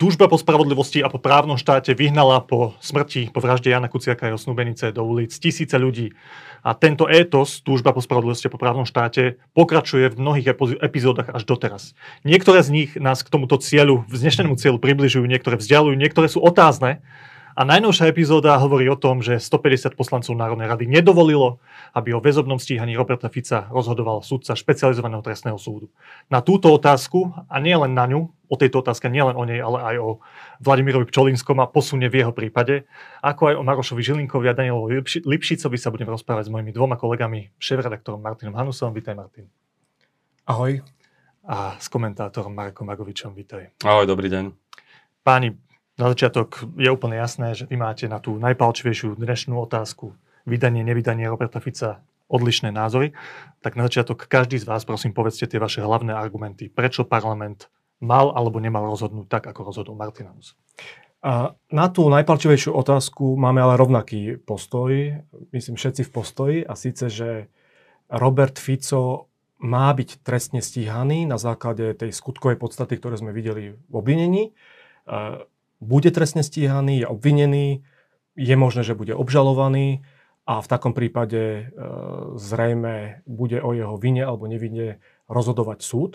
Túžba po spravodlivosti a po právnom štáte vyhnala po smrti, po vražde Jana Kuciaka a jeho snúbenice do ulic tisíce ľudí. A tento étos, túžba po spravodlivosti a po právnom štáte, pokračuje v mnohých epizódach až doteraz. Niektoré z nich nás k tomuto cieľu, vznešenému cieľu približujú, niektoré vzdialujú, niektoré sú otázne, a najnovšia epizóda hovorí o tom, že 150 poslancov Národnej rady nedovolilo, aby o väzobnom stíhaní Roberta Fica rozhodoval súdca špecializovaného trestného súdu. Na túto otázku, a nie len na ňu, o tejto otázke, nie len o nej, ale aj o Vladimirovi Pčolinskom a posunie v jeho prípade, ako aj o Marošovi Žilinkovi a Danielovi Lipšicovi sa budem rozprávať s mojimi dvoma kolegami, šéf-redaktorom Martinom Hanusom. Vítaj, Martin. Ahoj. A s komentátorom Markom Magovičom. Vítaj. Ahoj, dobrý deň. Páni, na začiatok je úplne jasné, že vy máte na tú najpalčivejšiu dnešnú otázku vydanie, nevydanie Roberta Fica odlišné názory. Tak na začiatok každý z vás, prosím, povedzte tie vaše hlavné argumenty. Prečo parlament mal alebo nemal rozhodnúť tak, ako rozhodol Martinanus? A na tú najpalčivejšiu otázku máme ale rovnaký postoj, myslím všetci v postoji, a síce, že Robert Fico má byť trestne stíhaný na základe tej skutkovej podstaty, ktoré sme videli v obvinení bude trestne stíhaný, je obvinený, je možné, že bude obžalovaný a v takom prípade e, zrejme bude o jeho vine alebo nevine rozhodovať súd.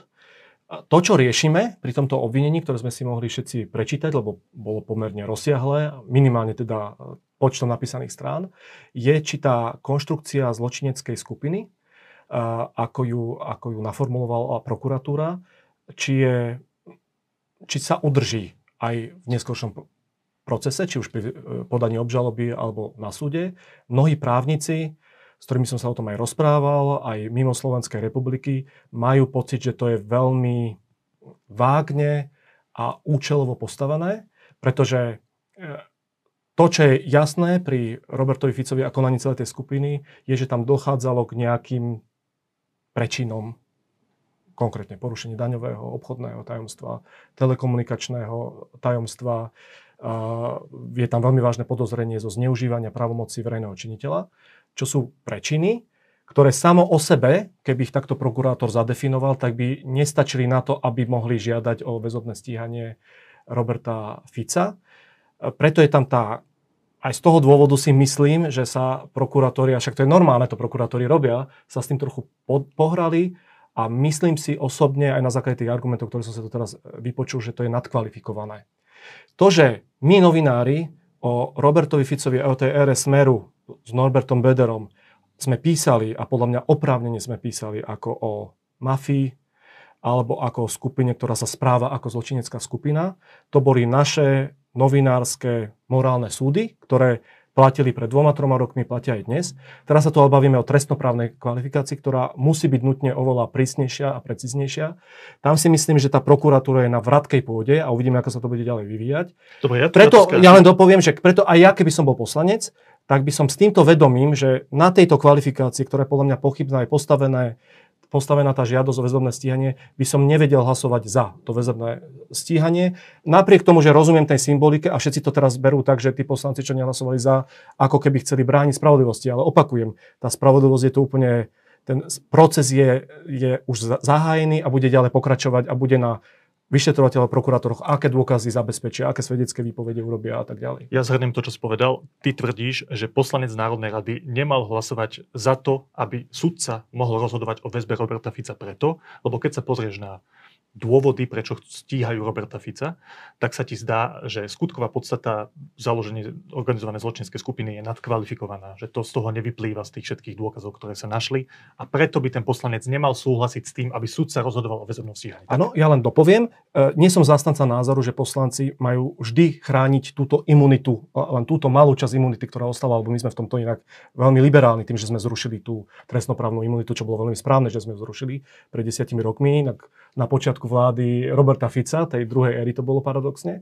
To, čo riešime pri tomto obvinení, ktoré sme si mohli všetci prečítať, lebo bolo pomerne rozsiahle, minimálne teda e, počtom napísaných strán, je, či tá konštrukcia zločineckej skupiny, e, ako ju, ako ju naformulovala prokuratúra, či, je, či sa udrží aj v neskôršom procese, či už pri e, podaní obžaloby alebo na súde. Mnohí právnici, s ktorými som sa o tom aj rozprával, aj mimo Slovenskej republiky, majú pocit, že to je veľmi vágne a účelovo postavené, pretože e, to, čo je jasné pri Robertovi Ficovi a konaní celej tej skupiny, je, že tam dochádzalo k nejakým prečinom konkrétne porušenie daňového, obchodného tajomstva, telekomunikačného tajomstva. Je tam veľmi vážne podozrenie zo zneužívania pravomoci verejného činiteľa, čo sú prečiny, ktoré samo o sebe, keby ich takto prokurátor zadefinoval, tak by nestačili na to, aby mohli žiadať o väzobné stíhanie Roberta Fica. Preto je tam tá aj z toho dôvodu si myslím, že sa prokurátori, však to je normálne, to prokurátori robia, sa s tým trochu pohrali a myslím si osobne, aj na základe tých argumentov, ktoré som sa tu teraz vypočul, že to je nadkvalifikované. To, že my novinári o Robertovi Ficovi a o tej ére Smeru s Norbertom Bederom sme písali, a podľa mňa oprávnene sme písali ako o mafii, alebo ako o skupine, ktorá sa správa ako zločinecká skupina. To boli naše novinárske morálne súdy, ktoré platili pred dvoma, troma rokmi, platia aj dnes. Teraz sa tu ale bavíme o trestnoprávnej kvalifikácii, ktorá musí byť nutne oveľa prísnejšia a preciznejšia. Tam si myslím, že tá prokuratúra je na vratkej pôde a uvidíme, ako sa to bude ďalej vyvíjať. Dobre, ja preto ja len dopoviem, že preto aj ja, keby som bol poslanec, tak by som s týmto vedomím, že na tejto kvalifikácii, ktorá je podľa mňa pochybná, je postavené postavená tá žiadosť o väzobné stíhanie, by som nevedel hlasovať za to väzobné stíhanie. Napriek tomu, že rozumiem tej symbolike a všetci to teraz berú tak, že tí poslanci, čo nehlasovali za, ako keby chceli brániť spravodlivosti. Ale opakujem, tá spravodlivosť je to úplne, ten proces je, je už zahájený a bude ďalej pokračovať a bude na vyšetrovateľ a prokurátoroch, aké dôkazy zabezpečia, aké svedecké výpovede urobia a tak ďalej. Ja zhrnem to, čo si povedal. Ty tvrdíš, že poslanec Národnej rady nemal hlasovať za to, aby sudca mohol rozhodovať o väzbe Roberta Fica preto, lebo keď sa pozrieš na dôvody, prečo stíhajú Roberta Fica, tak sa ti zdá, že skutková podstata založenie organizovanej zločinskej skupiny je nadkvalifikovaná, že to z toho nevyplýva z tých všetkých dôkazov, ktoré sa našli a preto by ten poslanec nemal súhlasiť s tým, aby súd sa rozhodoval o väzobnom stíhaní. Áno, ja len dopoviem, e, nie som zástanca názoru, že poslanci majú vždy chrániť túto imunitu, len túto malú časť imunity, ktorá ostala, lebo my sme v tomto inak veľmi liberálni tým, že sme zrušili tú trestnoprávnu imunitu, čo bolo veľmi správne, že sme zrušili pred desiatimi rokmi, inak na počiatku začiatku vlády Roberta Fica, tej druhej éry to bolo paradoxne.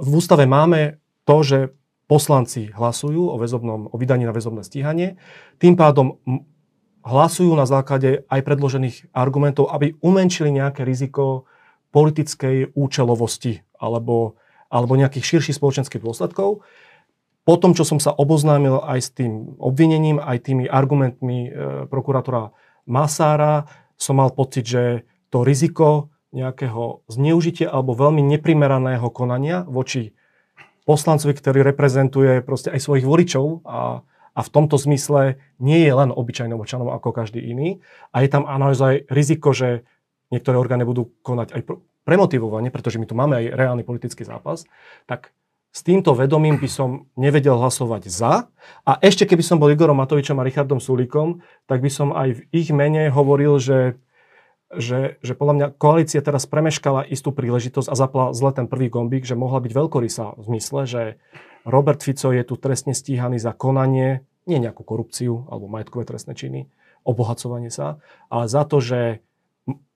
V ústave máme to, že poslanci hlasujú o, väzobnom, o vydaní na väzobné stíhanie. Tým pádom hlasujú na základe aj predložených argumentov, aby umenčili nejaké riziko politickej účelovosti alebo, alebo nejakých širších spoločenských dôsledkov. Po tom, čo som sa oboznámil aj s tým obvinením, aj tými argumentmi e, prokurátora Masára, som mal pocit, že to riziko nejakého zneužitia alebo veľmi neprimeraného konania voči poslancovi, ktorý reprezentuje proste aj svojich voličov a, a v tomto zmysle nie je len obyčajným občanom ako každý iný. A je tam naozaj riziko, že niektoré orgány budú konať aj premotivovane, pretože my tu máme aj reálny politický zápas, tak s týmto vedomím by som nevedel hlasovať za. A ešte keby som bol Igorom Matovičom a Richardom Sulíkom, tak by som aj v ich mene hovoril, že že, že podľa mňa koalícia teraz premeškala istú príležitosť a zapla zle ten prvý gombík, že mohla byť veľkorysá v zmysle, že Robert Fico je tu trestne stíhaný za konanie, nie nejakú korupciu alebo majetkové trestné činy, obohacovanie sa, ale za to, že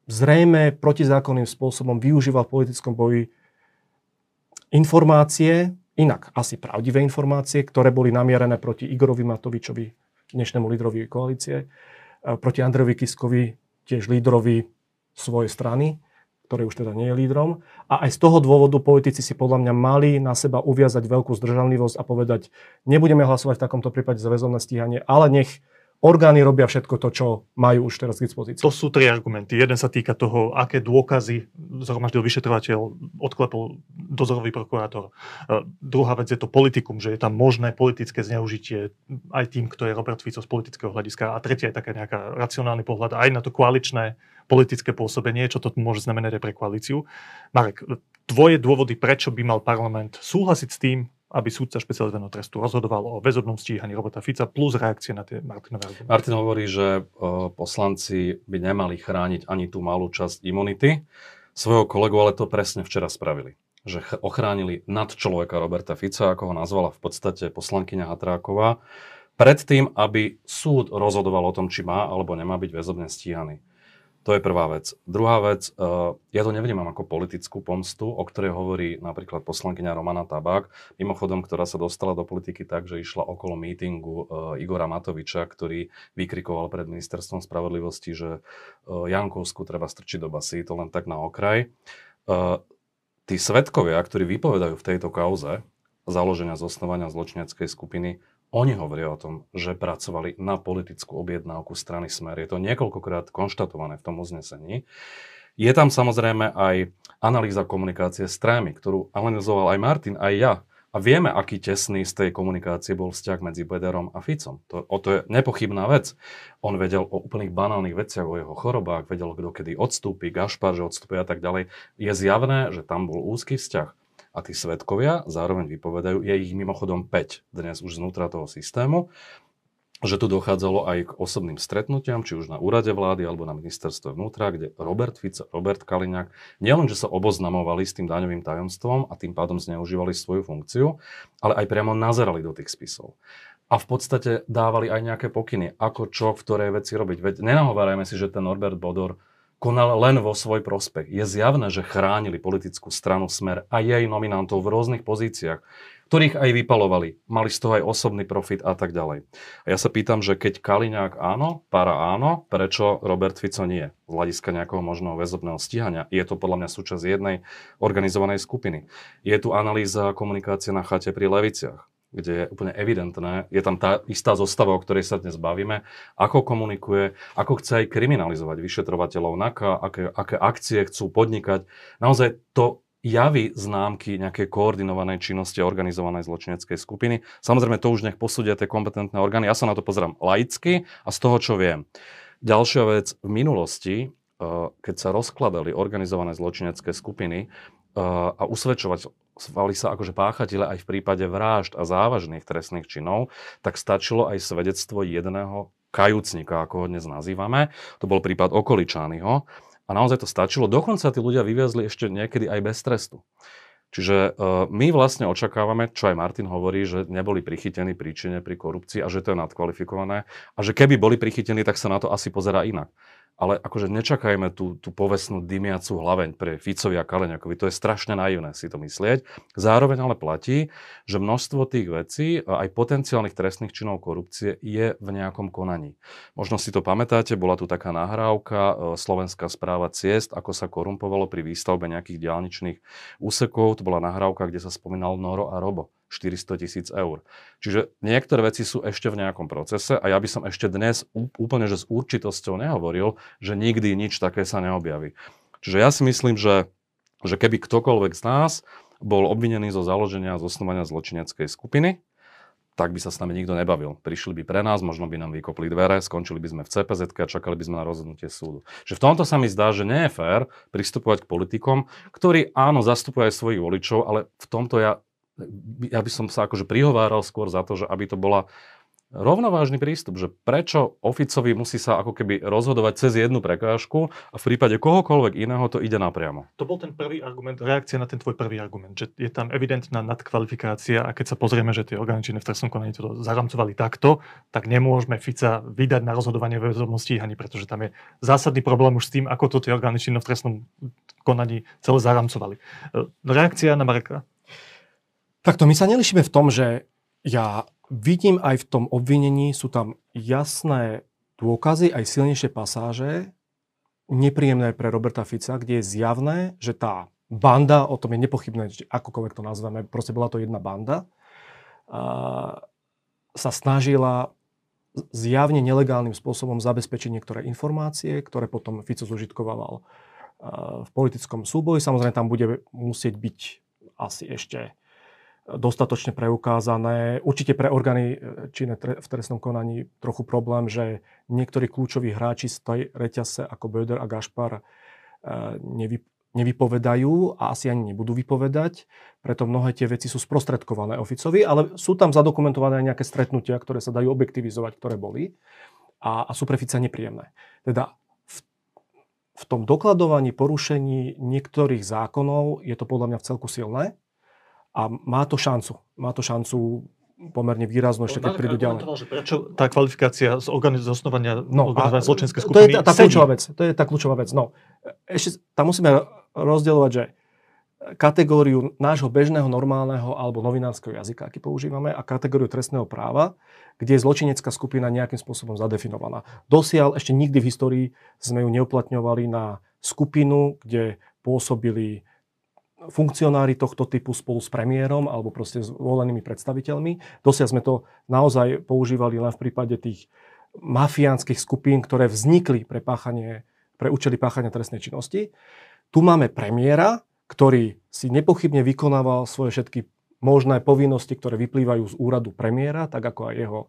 zrejme protizákonným spôsobom využíval v politickom boji informácie, inak asi pravdivé informácie, ktoré boli namierené proti Igorovi Matovičovi, dnešnému lídrovi koalície, proti Andrejovi Kiskovi, tiež lídrovi svojej strany, ktorý už teda nie je lídrom. A aj z toho dôvodu politici si podľa mňa mali na seba uviazať veľkú zdržanlivosť a povedať, nebudeme hlasovať v takomto prípade za väzobné stíhanie, ale nech orgány robia všetko to, čo majú už teraz k dispozícii. To sú tri argumenty. Jeden sa týka toho, aké dôkazy zhromaždil vyšetrovateľ, odklepol dozorový prokurátor. Uh, druhá vec je to politikum, že je tam možné politické zneužitie aj tým, kto je Robert Fico z politického hľadiska. A tretia je taká nejaká racionálny pohľad aj na to koaličné politické pôsobenie, čo to môže znamenať aj pre koalíciu. Marek, tvoje dôvody, prečo by mal parlament súhlasiť s tým, aby súdca špecializovaného trestu rozhodoval o väzobnom stíhaní Roberta Fica plus reakcie na tie Martinové argumenty. Martin hovorí, že poslanci by nemali chrániť ani tú malú časť imunity svojho kolegu, ale to presne včera spravili. Že ochránili nad človeka Roberta Fica, ako ho nazvala v podstate poslankyňa Hatráková, predtým, aby súd rozhodoval o tom, či má alebo nemá byť väzobne stíhaný. To je prvá vec. Druhá vec, uh, ja to nevnímam ako politickú pomstu, o ktorej hovorí napríklad poslankyňa Romana Tabák, mimochodom, ktorá sa dostala do politiky tak, že išla okolo mítingu uh, Igora Matoviča, ktorý vykrikoval pred ministerstvom spravodlivosti, že uh, Jankovsku treba strčiť do basy, to len tak na okraj. Tí svetkovia, ktorí vypovedajú v tejto kauze založenia zosnovania zločineckej skupiny, oni hovoria o tom, že pracovali na politickú objednávku strany Smer. Je to niekoľkokrát konštatované v tom uznesení. Je tam samozrejme aj analýza komunikácie s trémy, ktorú analyzoval aj Martin, aj ja. A vieme, aký tesný z tej komunikácie bol vzťah medzi Bederom a Ficom. To, o to je nepochybná vec. On vedel o úplných banálnych veciach, o jeho chorobách, vedel, kto kedy odstúpi, Gašpar, že odstúpi a tak ďalej. Je zjavné, že tam bol úzky vzťah a tí svetkovia zároveň vypovedajú, je ich mimochodom 5 dnes už znútra toho systému, že tu dochádzalo aj k osobným stretnutiam, či už na úrade vlády alebo na ministerstve vnútra, kde Robert Fico, Robert Kaliňák nielen, že sa oboznamovali s tým daňovým tajomstvom a tým pádom zneužívali svoju funkciu, ale aj priamo nazerali do tých spisov. A v podstate dávali aj nejaké pokyny, ako čo, v ktorej veci robiť. Veď nenahovárajme si, že ten Norbert Bodor konal len vo svoj prospech. Je zjavné, že chránili politickú stranu Smer a jej nominantov v rôznych pozíciách, ktorých aj vypalovali. Mali z toho aj osobný profit a tak ďalej. A ja sa pýtam, že keď Kaliňák áno, Para áno, prečo Robert Fico nie? Z hľadiska nejakého možného väzobného stíhania. Je to podľa mňa súčasť jednej organizovanej skupiny. Je tu analýza komunikácie na chate pri Leviciach kde je úplne evidentné, je tam tá istá zostava, o ktorej sa dnes bavíme, ako komunikuje, ako chce aj kriminalizovať vyšetrovateľov NAKA, aké, aké akcie chcú podnikať. Naozaj to javy známky nejakej koordinovanej činnosti organizovanej zločineckej skupiny. Samozrejme, to už nech posúdia tie kompetentné orgány. Ja sa na to pozerám laicky a z toho, čo viem. Ďalšia vec, v minulosti, eh, keď sa rozkladali organizované zločinecké skupiny eh, a usvedčovať svali sa akože páchatele aj v prípade vražd a závažných trestných činov, tak stačilo aj svedectvo jedného kajúcnika, ako ho dnes nazývame. To bol prípad Okoličányho. A naozaj to stačilo. Dokonca tí ľudia vyviazli ešte niekedy aj bez trestu. Čiže uh, my vlastne očakávame, čo aj Martin hovorí, že neboli prichytení príčine pri korupcii a že to je nadkvalifikované. A že keby boli prichytení, tak sa na to asi pozera inak ale akože nečakajme tú, tú povestnú dymiacu hlaveň pre Ficovi a Kaleňakovi. To je strašne naivné si to myslieť. Zároveň ale platí, že množstvo tých vecí, aj potenciálnych trestných činov korupcie je v nejakom konaní. Možno si to pamätáte, bola tu taká nahrávka e, Slovenská správa ciest, ako sa korumpovalo pri výstavbe nejakých diálničných úsekov. To bola nahrávka, kde sa spomínal Noro a Robo. 400 tisíc eur. Čiže niektoré veci sú ešte v nejakom procese a ja by som ešte dnes úplne že s určitosťou nehovoril, že nikdy nič také sa neobjaví. Čiže ja si myslím, že, že keby ktokoľvek z nás bol obvinený zo založenia a zosnovania zločineckej skupiny, tak by sa s nami nikto nebavil. Prišli by pre nás, možno by nám vykopli dvere, skončili by sme v CPZ a čakali by sme na rozhodnutie súdu. Že v tomto sa mi zdá, že nie je fér pristupovať k politikom, ktorí áno, zastupujú aj svojich voličov, ale v tomto ja, ja by som sa akože prihováral skôr za to, že aby to bola rovnovážny prístup, že prečo Oficovi musí sa ako keby rozhodovať cez jednu prekážku a v prípade kohokoľvek iného to ide napriamo. To bol ten prvý argument, reakcia na ten tvoj prvý argument, že je tam evidentná nadkvalifikácia a keď sa pozrieme, že tie orgány v trestnom konaní to zaramcovali takto, tak nemôžeme Fica vydať na rozhodovanie v väzobnom pretože tam je zásadný problém už s tým, ako to tie orgány v trestnom konaní celé zaramcovali. E, reakcia na Mareka? Takto my sa nelišíme v tom, že ja vidím aj v tom obvinení, sú tam jasné dôkazy, aj silnejšie pasáže, nepríjemné pre Roberta Fica, kde je zjavné, že tá banda, o tom je nepochybné, akokoľvek to nazveme, proste bola to jedna banda, a sa snažila zjavne nelegálnym spôsobom zabezpečiť niektoré informácie, ktoré potom Fico zužitkovával v politickom súboji. Samozrejme, tam bude musieť byť asi ešte dostatočne preukázané. Určite pre orgány e, činné v trestnom konaní trochu problém, že niektorí kľúčoví hráči z tej reťase ako Böder a Gašpar e, nevy, nevypovedajú a asi ani nebudú vypovedať, preto mnohé tie veci sú sprostredkované oficovi, ale sú tam zadokumentované aj nejaké stretnutia, ktoré sa dajú objektivizovať, ktoré boli a, a sú pre Fica nepríjemné. Teda v, v tom dokladovaní porušení niektorých zákonov je to podľa mňa v celku silné, a má to šancu. Má to šancu pomerne výraznú ešte, keď prídu ďalej. Prečo tá kvalifikácia z osnovania no, zločenskej skupiny To je tá kľúčová vec. To je tá kľúčová vec. No, ešte tam musíme rozdielovať, že kategóriu nášho bežného, normálneho alebo novinárskeho jazyka, aký používame, a kategóriu trestného práva, kde je zločinecká skupina nejakým spôsobom zadefinovaná. Dosiaľ ešte nikdy v histórii sme ju neuplatňovali na skupinu, kde pôsobili funkcionári tohto typu spolu s premiérom alebo proste s volenými predstaviteľmi. Dosiaľ sme to naozaj používali len v prípade tých mafiánskych skupín, ktoré vznikli pre, páchanie, pre účely páchania trestnej činnosti. Tu máme premiéra, ktorý si nepochybne vykonával svoje všetky možné povinnosti, ktoré vyplývajú z úradu premiéra, tak ako aj jeho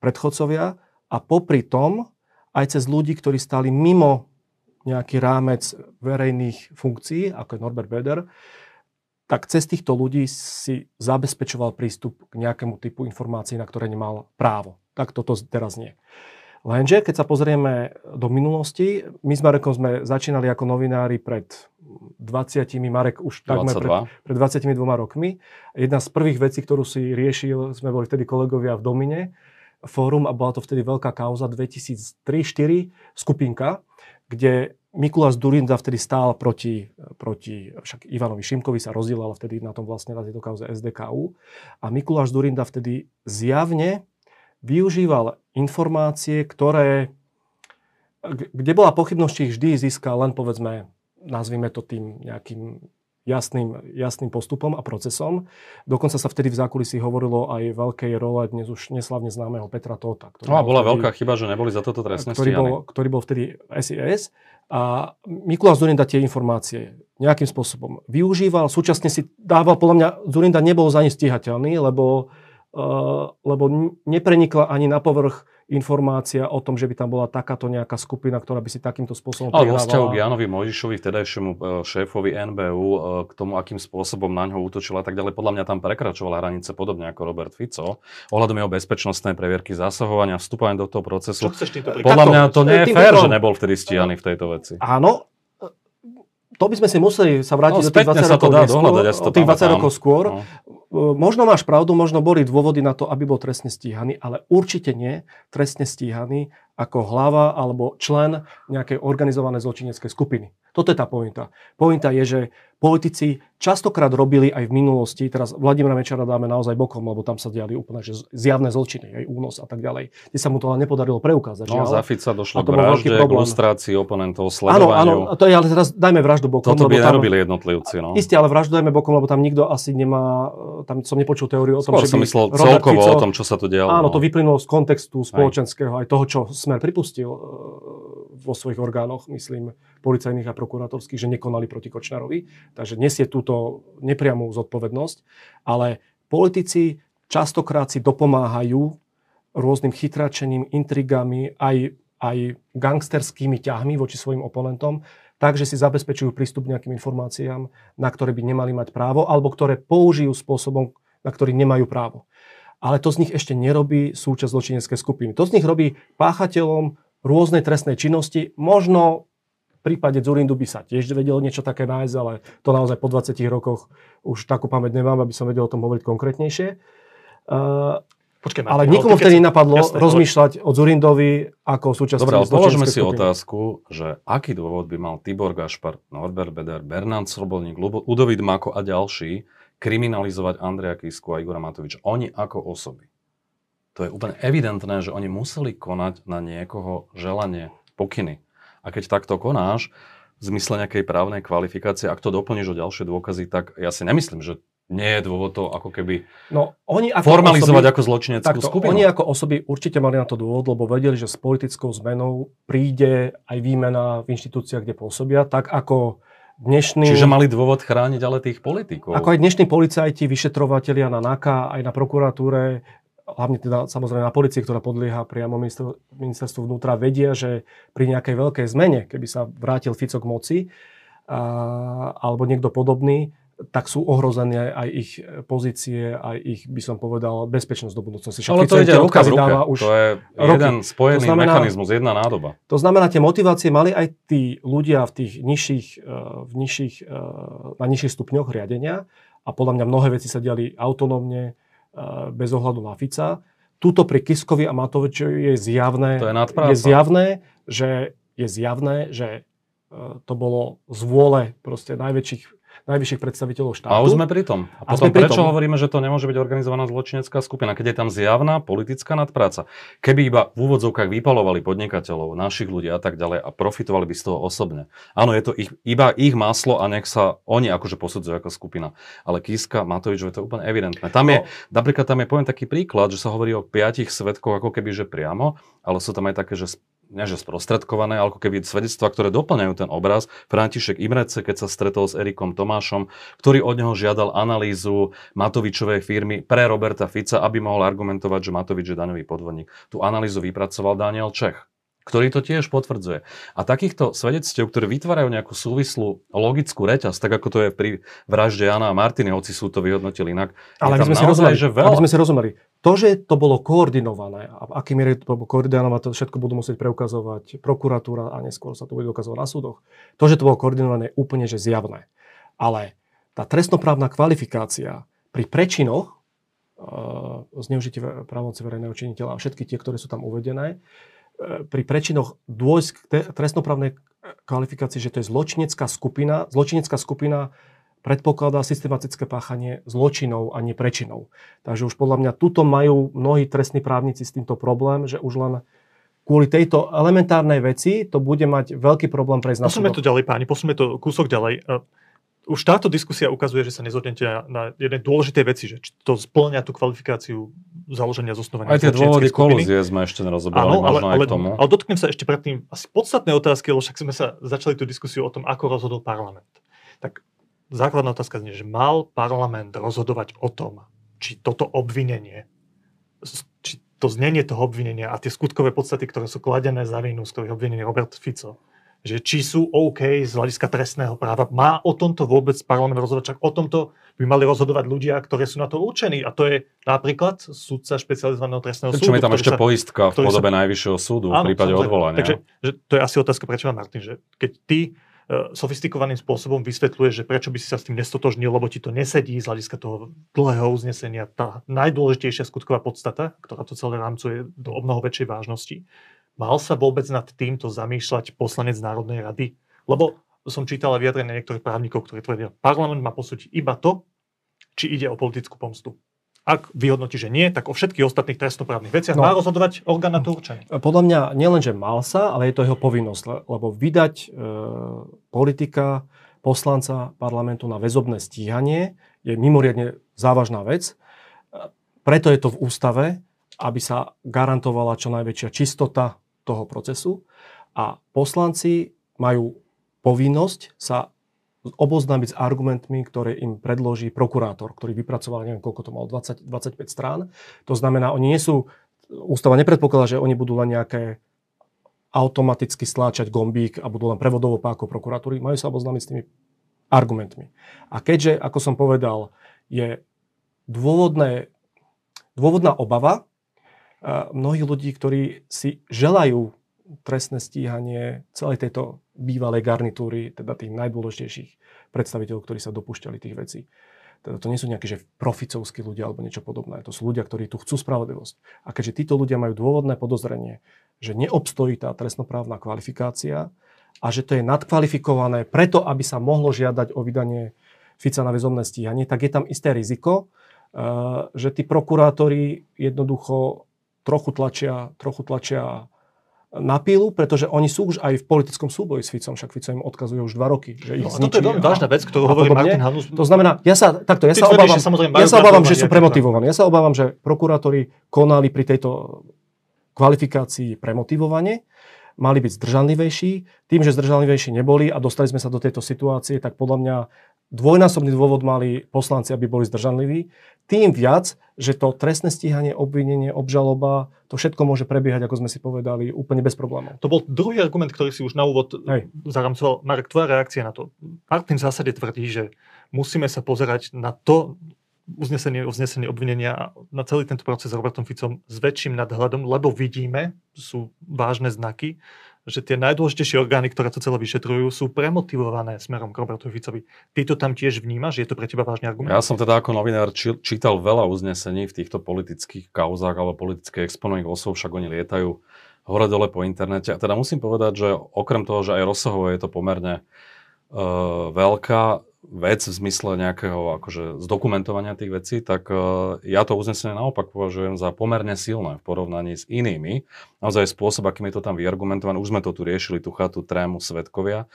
predchodcovia. A popri tom aj cez ľudí, ktorí stáli mimo nejaký rámec verejných funkcií, ako je Norbert Beder, tak cez týchto ľudí si zabezpečoval prístup k nejakému typu informácií, na ktoré nemal právo. Tak toto teraz nie. Lenže, keď sa pozrieme do minulosti, my s Marekom sme začínali ako novinári pred 20, Marek už takmer pred, pred 22 rokmi. Jedna z prvých vecí, ktorú si riešil, sme boli vtedy kolegovia v Domine, fórum a bola to vtedy veľká kauza 2003-2004 skupinka, kde Mikuláš Durinda vtedy stál proti, proti však Ivanovi Šimkovi sa rozdielal vtedy na tom vlastne na tejto kauze SDKU a Mikuláš Durinda vtedy zjavne využíval informácie, ktoré, kde bola pochybnosť, či ich vždy získal len povedzme, nazvime to tým nejakým jasným, jasným postupom a procesom. Dokonca sa vtedy v zákulisí hovorilo aj veľkej role dnes už neslavne známeho Petra Tota. Ktorý no a bola vtedy, veľká chyba, že neboli za toto trestné ktorý bol, ktorý bol vtedy SIS. A Mikuláš Zurinda tie informácie nejakým spôsobom využíval, súčasne si dával, podľa mňa Zurinda nebol za ne stíhateľný, lebo, lebo neprenikla ani na povrch informácia o tom, že by tam bola takáto nejaká skupina, ktorá by si takýmto spôsobom Ale vo vzťahu k Janovi Mojžišovi, vtedajšiemu e, šéfovi NBU, e, k tomu, akým spôsobom na ňo útočila a tak ďalej, podľa mňa tam prekračovala hranice podobne ako Robert Fico. Ohľadom jeho bezpečnostnej previerky zasahovania, vstupovania do toho procesu. Čo chceš týmto podľa mňa to nie je fér, že nebol vtedy stíhaný v tejto veci. Áno, to by sme si museli sa vrátiť no, do tých 20 rokov, ja tých 20 rokov skôr. No. Možno máš pravdu, možno boli dôvody na to, aby bol trestne stíhaný, ale určite nie trestne stíhaný ako hlava alebo člen nejakej organizovanej zločineckej skupiny. Toto je tá pointa. Pointa je, že politici častokrát robili aj v minulosti, teraz Vladimíra Mečara dáme naozaj bokom, lebo tam sa diali úplne že zjavné zločiny, aj únos a tak ďalej. Kde sa mu to ale nepodarilo preukázať. No, za Fica došlo k vražde, k lustrácii oponentov, sledovaniu. Áno, áno, to je, ale teraz dajme vraždu bokom. Toto by tam, nerobili jednotlivci. No. Isté, ale vraždu dajme bokom, lebo tam nikto asi nemá, tam som nepočul teóriu o tom, Skôr že som myslel celkovo Fico, o tom, čo sa tu dialo. Áno, no. to vyplynulo z kontextu spoločenského, aj toho, čo Smer pripustil vo svojich orgánoch, myslím, policajných a prokurátorských, že nekonali proti Kočnerovi. Takže nesie túto nepriamú zodpovednosť. Ale politici častokrát si dopomáhajú rôznym chytračením, intrigami, aj, aj gangsterskými ťahmi voči svojim oponentom, takže si zabezpečujú prístup k nejakým informáciám, na ktoré by nemali mať právo, alebo ktoré použijú spôsobom, na ktorý nemajú právo ale to z nich ešte nerobí súčasť zločineckej skupiny. To z nich robí páchateľom rôznej trestnej činnosti. Možno prípade Zurindu by sa tiež vedelo niečo také nájsť, ale to naozaj po 20 rokoch už takú pamäť nemám, aby som vedel o tom hovoriť konkrétnejšie. Uh, Počkej, ale nikomu vtedy nenapadlo jasné, rozmýšľať o Zurindovi ako súčasť Dobre, ale položme si skupiny. otázku, že aký dôvod by mal Tibor Gašpar, Norbert Beder, Bernard Slobodník, Ludovít Mako a ďalší kriminalizovať Andreja Kisku a Igora Matoviča. Oni ako osoby. To je úplne evidentné, že oni museli konať na niekoho želanie, pokyny. A keď takto konáš, v zmysle nejakej právnej kvalifikácie, ak to doplníš o ďalšie dôkazy, tak ja si nemyslím, že nie je dôvod to ako keby no, oni ako formalizovať osoby, ako zločineckú takto, skupinu. Oni ako osoby určite mali na to dôvod, lebo vedeli, že s politickou zmenou príde aj výmena v inštitúciách, kde pôsobia, tak ako dnešní... Čiže mali dôvod chrániť ale tých politikov. Ako aj dnešní policajti, vyšetrovatelia na NAKA, aj na prokuratúre, hlavne teda samozrejme na policii, ktorá podlieha priamo ministerstvu vnútra, vedia, že pri nejakej veľkej zmene, keby sa vrátil Fico k moci, a, alebo niekto podobný, tak sú ohrozené aj ich pozície, aj ich, by som povedal, bezpečnosť do budúcnosti. Ale to ide ruka v ruke. Už to je jeden roky. spojený to znamená, mechanizmus, jedna nádoba. To znamená, tie motivácie mali aj tí ľudia v tých nižších, eh, v nižších, eh, na nižších stupňoch riadenia a podľa mňa mnohé veci sa diali autonómne, bez ohľadu na Fica. Tuto pri Kiskovi a Matovičovi je zjavné, to je, je zjavné, že je zjavné, že to bolo z vôle proste najväčších najvyšších predstaviteľov štátu. A už sme pri tom. A potom a prečo tom. hovoríme, že to nemôže byť organizovaná zločinecká skupina, keď je tam zjavná politická nadpráca. Keby iba v úvodzovkách vypalovali podnikateľov, našich ľudí a tak ďalej a profitovali by z toho osobne. Áno, je to ich, iba ich maslo a nech sa oni akože posudzujú ako skupina. Ale Kiska, Matovič, je to úplne evidentné. Tam je, no. napríklad tam je, poviem taký príklad, že sa hovorí o piatich svetkoch ako keby, že priamo, ale sú tam aj také, že nie že sprostredkované, ale ako keby svedectva, ktoré doplňajú ten obraz. František Imrece, keď sa stretol s Erikom Tomášom, ktorý od neho žiadal analýzu Matovičovej firmy pre Roberta Fica, aby mohol argumentovať, že Matovič je daňový podvodník. Tú analýzu vypracoval Daniel Čech ktorý to tiež potvrdzuje. A takýchto svedectiev, ktoré vytvárajú nejakú súvislú logickú reťaz, tak ako to je pri vražde Jana a Martiny, hoci sú to vyhodnotili inak. Ale aby sme, si rozumeli, že veľa... aby sme si rozumeli, to, že to bolo koordinované, a aký miere to bolo koordinované, to všetko budú musieť preukazovať prokuratúra a neskôr sa to bude dokazovať na súdoch. To, že to bolo koordinované, je úplne že zjavné. Ale tá trestnoprávna kvalifikácia pri prečinoch, uh, zneužitie právomoci verejného činiteľa a všetky tie, ktoré sú tam uvedené, E, pri prečinoch dôjsť k trestnoprávnej kvalifikácii, že to je zločinecká skupina. Zločinecká skupina predpokladá systematické páchanie zločinov a nie prečinov. Takže už podľa mňa tuto majú mnohí trestní právnici s týmto problém, že už len kvôli tejto elementárnej veci to bude mať veľký problém prejsť na Posúme to ďalej, páni, posúme to kúsok ďalej. E, už táto diskusia ukazuje, že sa nezhodnete na, na jednej dôležitej veci, že to splňa tú kvalifikáciu založenia zosnovania. Aj tie dôvody kolúzie sme ešte nerozobrali, Áno, možno ale, aj k tomu. Ale dotknem sa ešte predtým asi podstatné otázky, lebo však sme sa začali tú diskusiu o tom, ako rozhodol parlament. Tak základná otázka znie, že mal parlament rozhodovať o tom, či toto obvinenie, či to znenie toho obvinenia a tie skutkové podstaty, ktoré sú kladené za vinu, z ktorých obvinený Robert Fico, že či sú OK z hľadiska trestného práva. Má o tomto vôbec parlament rozhodovať? Čak o tomto by mali rozhodovať ľudia, ktorí sú na to určení. A to je napríklad sudca špecializovaného trestného súdu. Čo je tam ešte sa, poistka v podobe sa... najvyššieho súdu áno, v prípade odvolania. Takže že to je asi otázka pre teba, Martin, že keď ty sofistikovaným spôsobom vysvetľuješ, že prečo by si sa s tým nestotožnil, lebo ti to nesedí z hľadiska toho dlhého uznesenia, tá najdôležitejšia skutková podstata, ktorá to celé rámcuje do o mnoho väčšej vážnosti, Mal sa vôbec nad týmto zamýšľať poslanec Národnej rady? Lebo som čítal vyjadrenie niektorých právnikov, ktorí tvrdia, parlament má posúdiť iba to, či ide o politickú pomstu. Ak vyhodnotí, že nie, tak o všetkých ostatných trestnoprávnych veciach no, má rozhodovať orgán na to určený. Podľa mňa nielen, že mal sa, ale je to jeho povinnosť, lebo vydať e, politika, poslanca parlamentu na väzobné stíhanie je mimoriadne závažná vec. E, preto je to v ústave, aby sa garantovala čo najväčšia čistota toho procesu. A poslanci majú povinnosť sa oboznámiť s argumentmi, ktoré im predloží prokurátor, ktorý vypracoval, neviem koľko to mal, 20, 25 strán. To znamená, oni nie sú, ústava nepredpokladá, že oni budú len nejaké automaticky stláčať gombík a budú len prevodovou pákou prokuratúry, majú sa oboznámiť s tými argumentmi. A keďže, ako som povedal, je dôvodné, dôvodná obava mnohých ľudí, ktorí si želajú trestné stíhanie celej tejto bývalej garnitúry, teda tých najdôležitejších predstaviteľov, ktorí sa dopúšťali tých vecí. Teda to nie sú nejakí že proficovskí ľudia alebo niečo podobné. To sú ľudia, ktorí tu chcú spravodlivosť. A keďže títo ľudia majú dôvodné podozrenie, že neobstojí tá trestnoprávna kvalifikácia a že to je nadkvalifikované preto, aby sa mohlo žiadať o vydanie Fica na väzobné stíhanie, tak je tam isté riziko, eh, že tí prokurátori jednoducho trochu tlačia, trochu tlačia na pílu, pretože oni sú už aj v politickom súboji s Ficom, však Fico im odkazuje už dva roky. Že ich no, toto je veľmi vážna vec, ktorú hovorí Martin Hanus. To znamená, ja sa, takto, ja sa obávam, ja sa obávam, že sú premotivovaní. Ja sa obávam, že prokurátori konali pri tejto kvalifikácii premotivovane, mali byť zdržanlivejší. Tým, že zdržanlivejší neboli a dostali sme sa do tejto situácie, tak podľa mňa dvojnásobný dôvod mali poslanci, aby boli zdržanliví. Tým viac, že to trestné stíhanie, obvinenie, obžaloba, to všetko môže prebiehať, ako sme si povedali, úplne bez problémov. To bol druhý argument, ktorý si už na úvod Hej. zaramcoval. Marek, tvoja reakcia na to. Martin v zásade tvrdí, že musíme sa pozerať na to, uznesenie, uznesenie obvinenia na celý tento proces s Robertom Ficom s väčším nadhľadom, lebo vidíme, sú vážne znaky, že tie najdôležitejšie orgány, ktoré to celé vyšetrujú, sú premotivované smerom k Robertovi Ficovi. Ty to tam tiež vnímaš? Je to pre teba vážny argument? Ja som teda ako novinár čítal veľa uznesení v týchto politických kauzách alebo politické exponovaných osôb, však oni lietajú hore dole po internete. A teda musím povedať, že okrem toho, že aj rozsahovo je to pomerne uh, veľká vec v zmysle nejakého akože zdokumentovania tých vecí, tak uh, ja to uznesenie naopak považujem za pomerne silné v porovnaní s inými. Naozaj spôsob, akým je to tam vyargumentované, už sme to tu riešili, tú chatu, trému, svetkovia.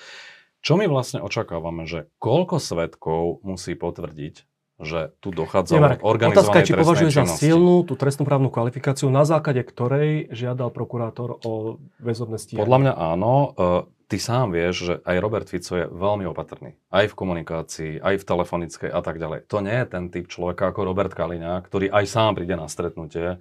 Čo my vlastne očakávame, že koľko svetkov musí potvrdiť, že tu dochádza k organizovanej Otázka, či považuje za silnú tú trestnoprávnu kvalifikáciu, na základe ktorej žiadal prokurátor o väzobné stíhanie? Podľa mňa áno. Uh, ty sám vieš, že aj Robert Fico je veľmi opatrný. Aj v komunikácii, aj v telefonickej a tak ďalej. To nie je ten typ človeka ako Robert Kaliňa, ktorý aj sám príde na stretnutie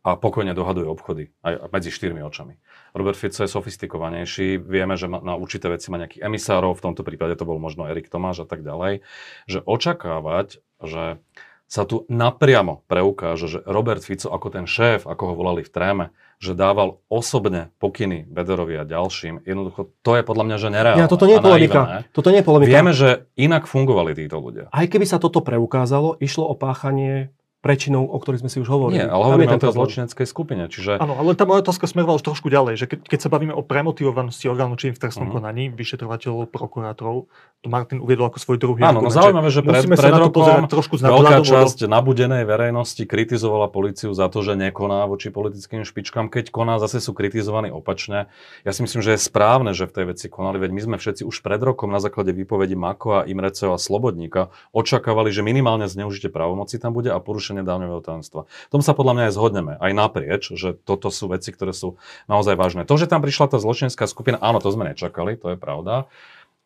a pokojne dohaduje obchody, aj medzi štyrmi očami. Robert Fico je sofistikovanejší, vieme, že na určité veci má nejakých emisárov, v tomto prípade to bol možno Erik Tomáš a tak ďalej, že očakávať, že sa tu napriamo preukáže, že Robert Fico ako ten šéf, ako ho volali v tréme, že dával osobne pokyny Bederovi a ďalším, jednoducho to je podľa mňa, že nereálne. Ja, toto nie je polemika. Toto nie je polemika. Vieme, že inak fungovali títo ľudia. Aj keby sa toto preukázalo, išlo o páchanie prečinou, o ktorých sme si už hovorili. Nie, ale hovoríme o tej zločineckej skupine. Čiže... Áno, ale tá moja otázka smerovala už trošku ďalej, že keď, keď sa bavíme o premotivovanosti orgánu čím v trestnom uh-huh. konaní, vyšetrovateľov, prokurátorov, to Martin uviedol ako svoj druhý Áno, no zaujímavé, že pred, pred rokom trošku veľká časť nabudenej verejnosti kritizovala policiu za to, že nekoná voči politickým špičkám. Keď koná, zase sú kritizovaní opačne. Ja si myslím, že je správne, že v tej veci konali, veď my sme všetci už pred rokom na základe výpovedi Makova, Imreceva a Slobodníka očakávali, že minimálne zneužite právomoci tam bude a porušenie daňového tajomstva. Tom sa podľa mňa aj zhodneme, aj naprieč, že toto sú veci, ktoré sú naozaj vážne. To, že tam prišla tá zločinecká skupina, áno, to sme nečakali, to je pravda.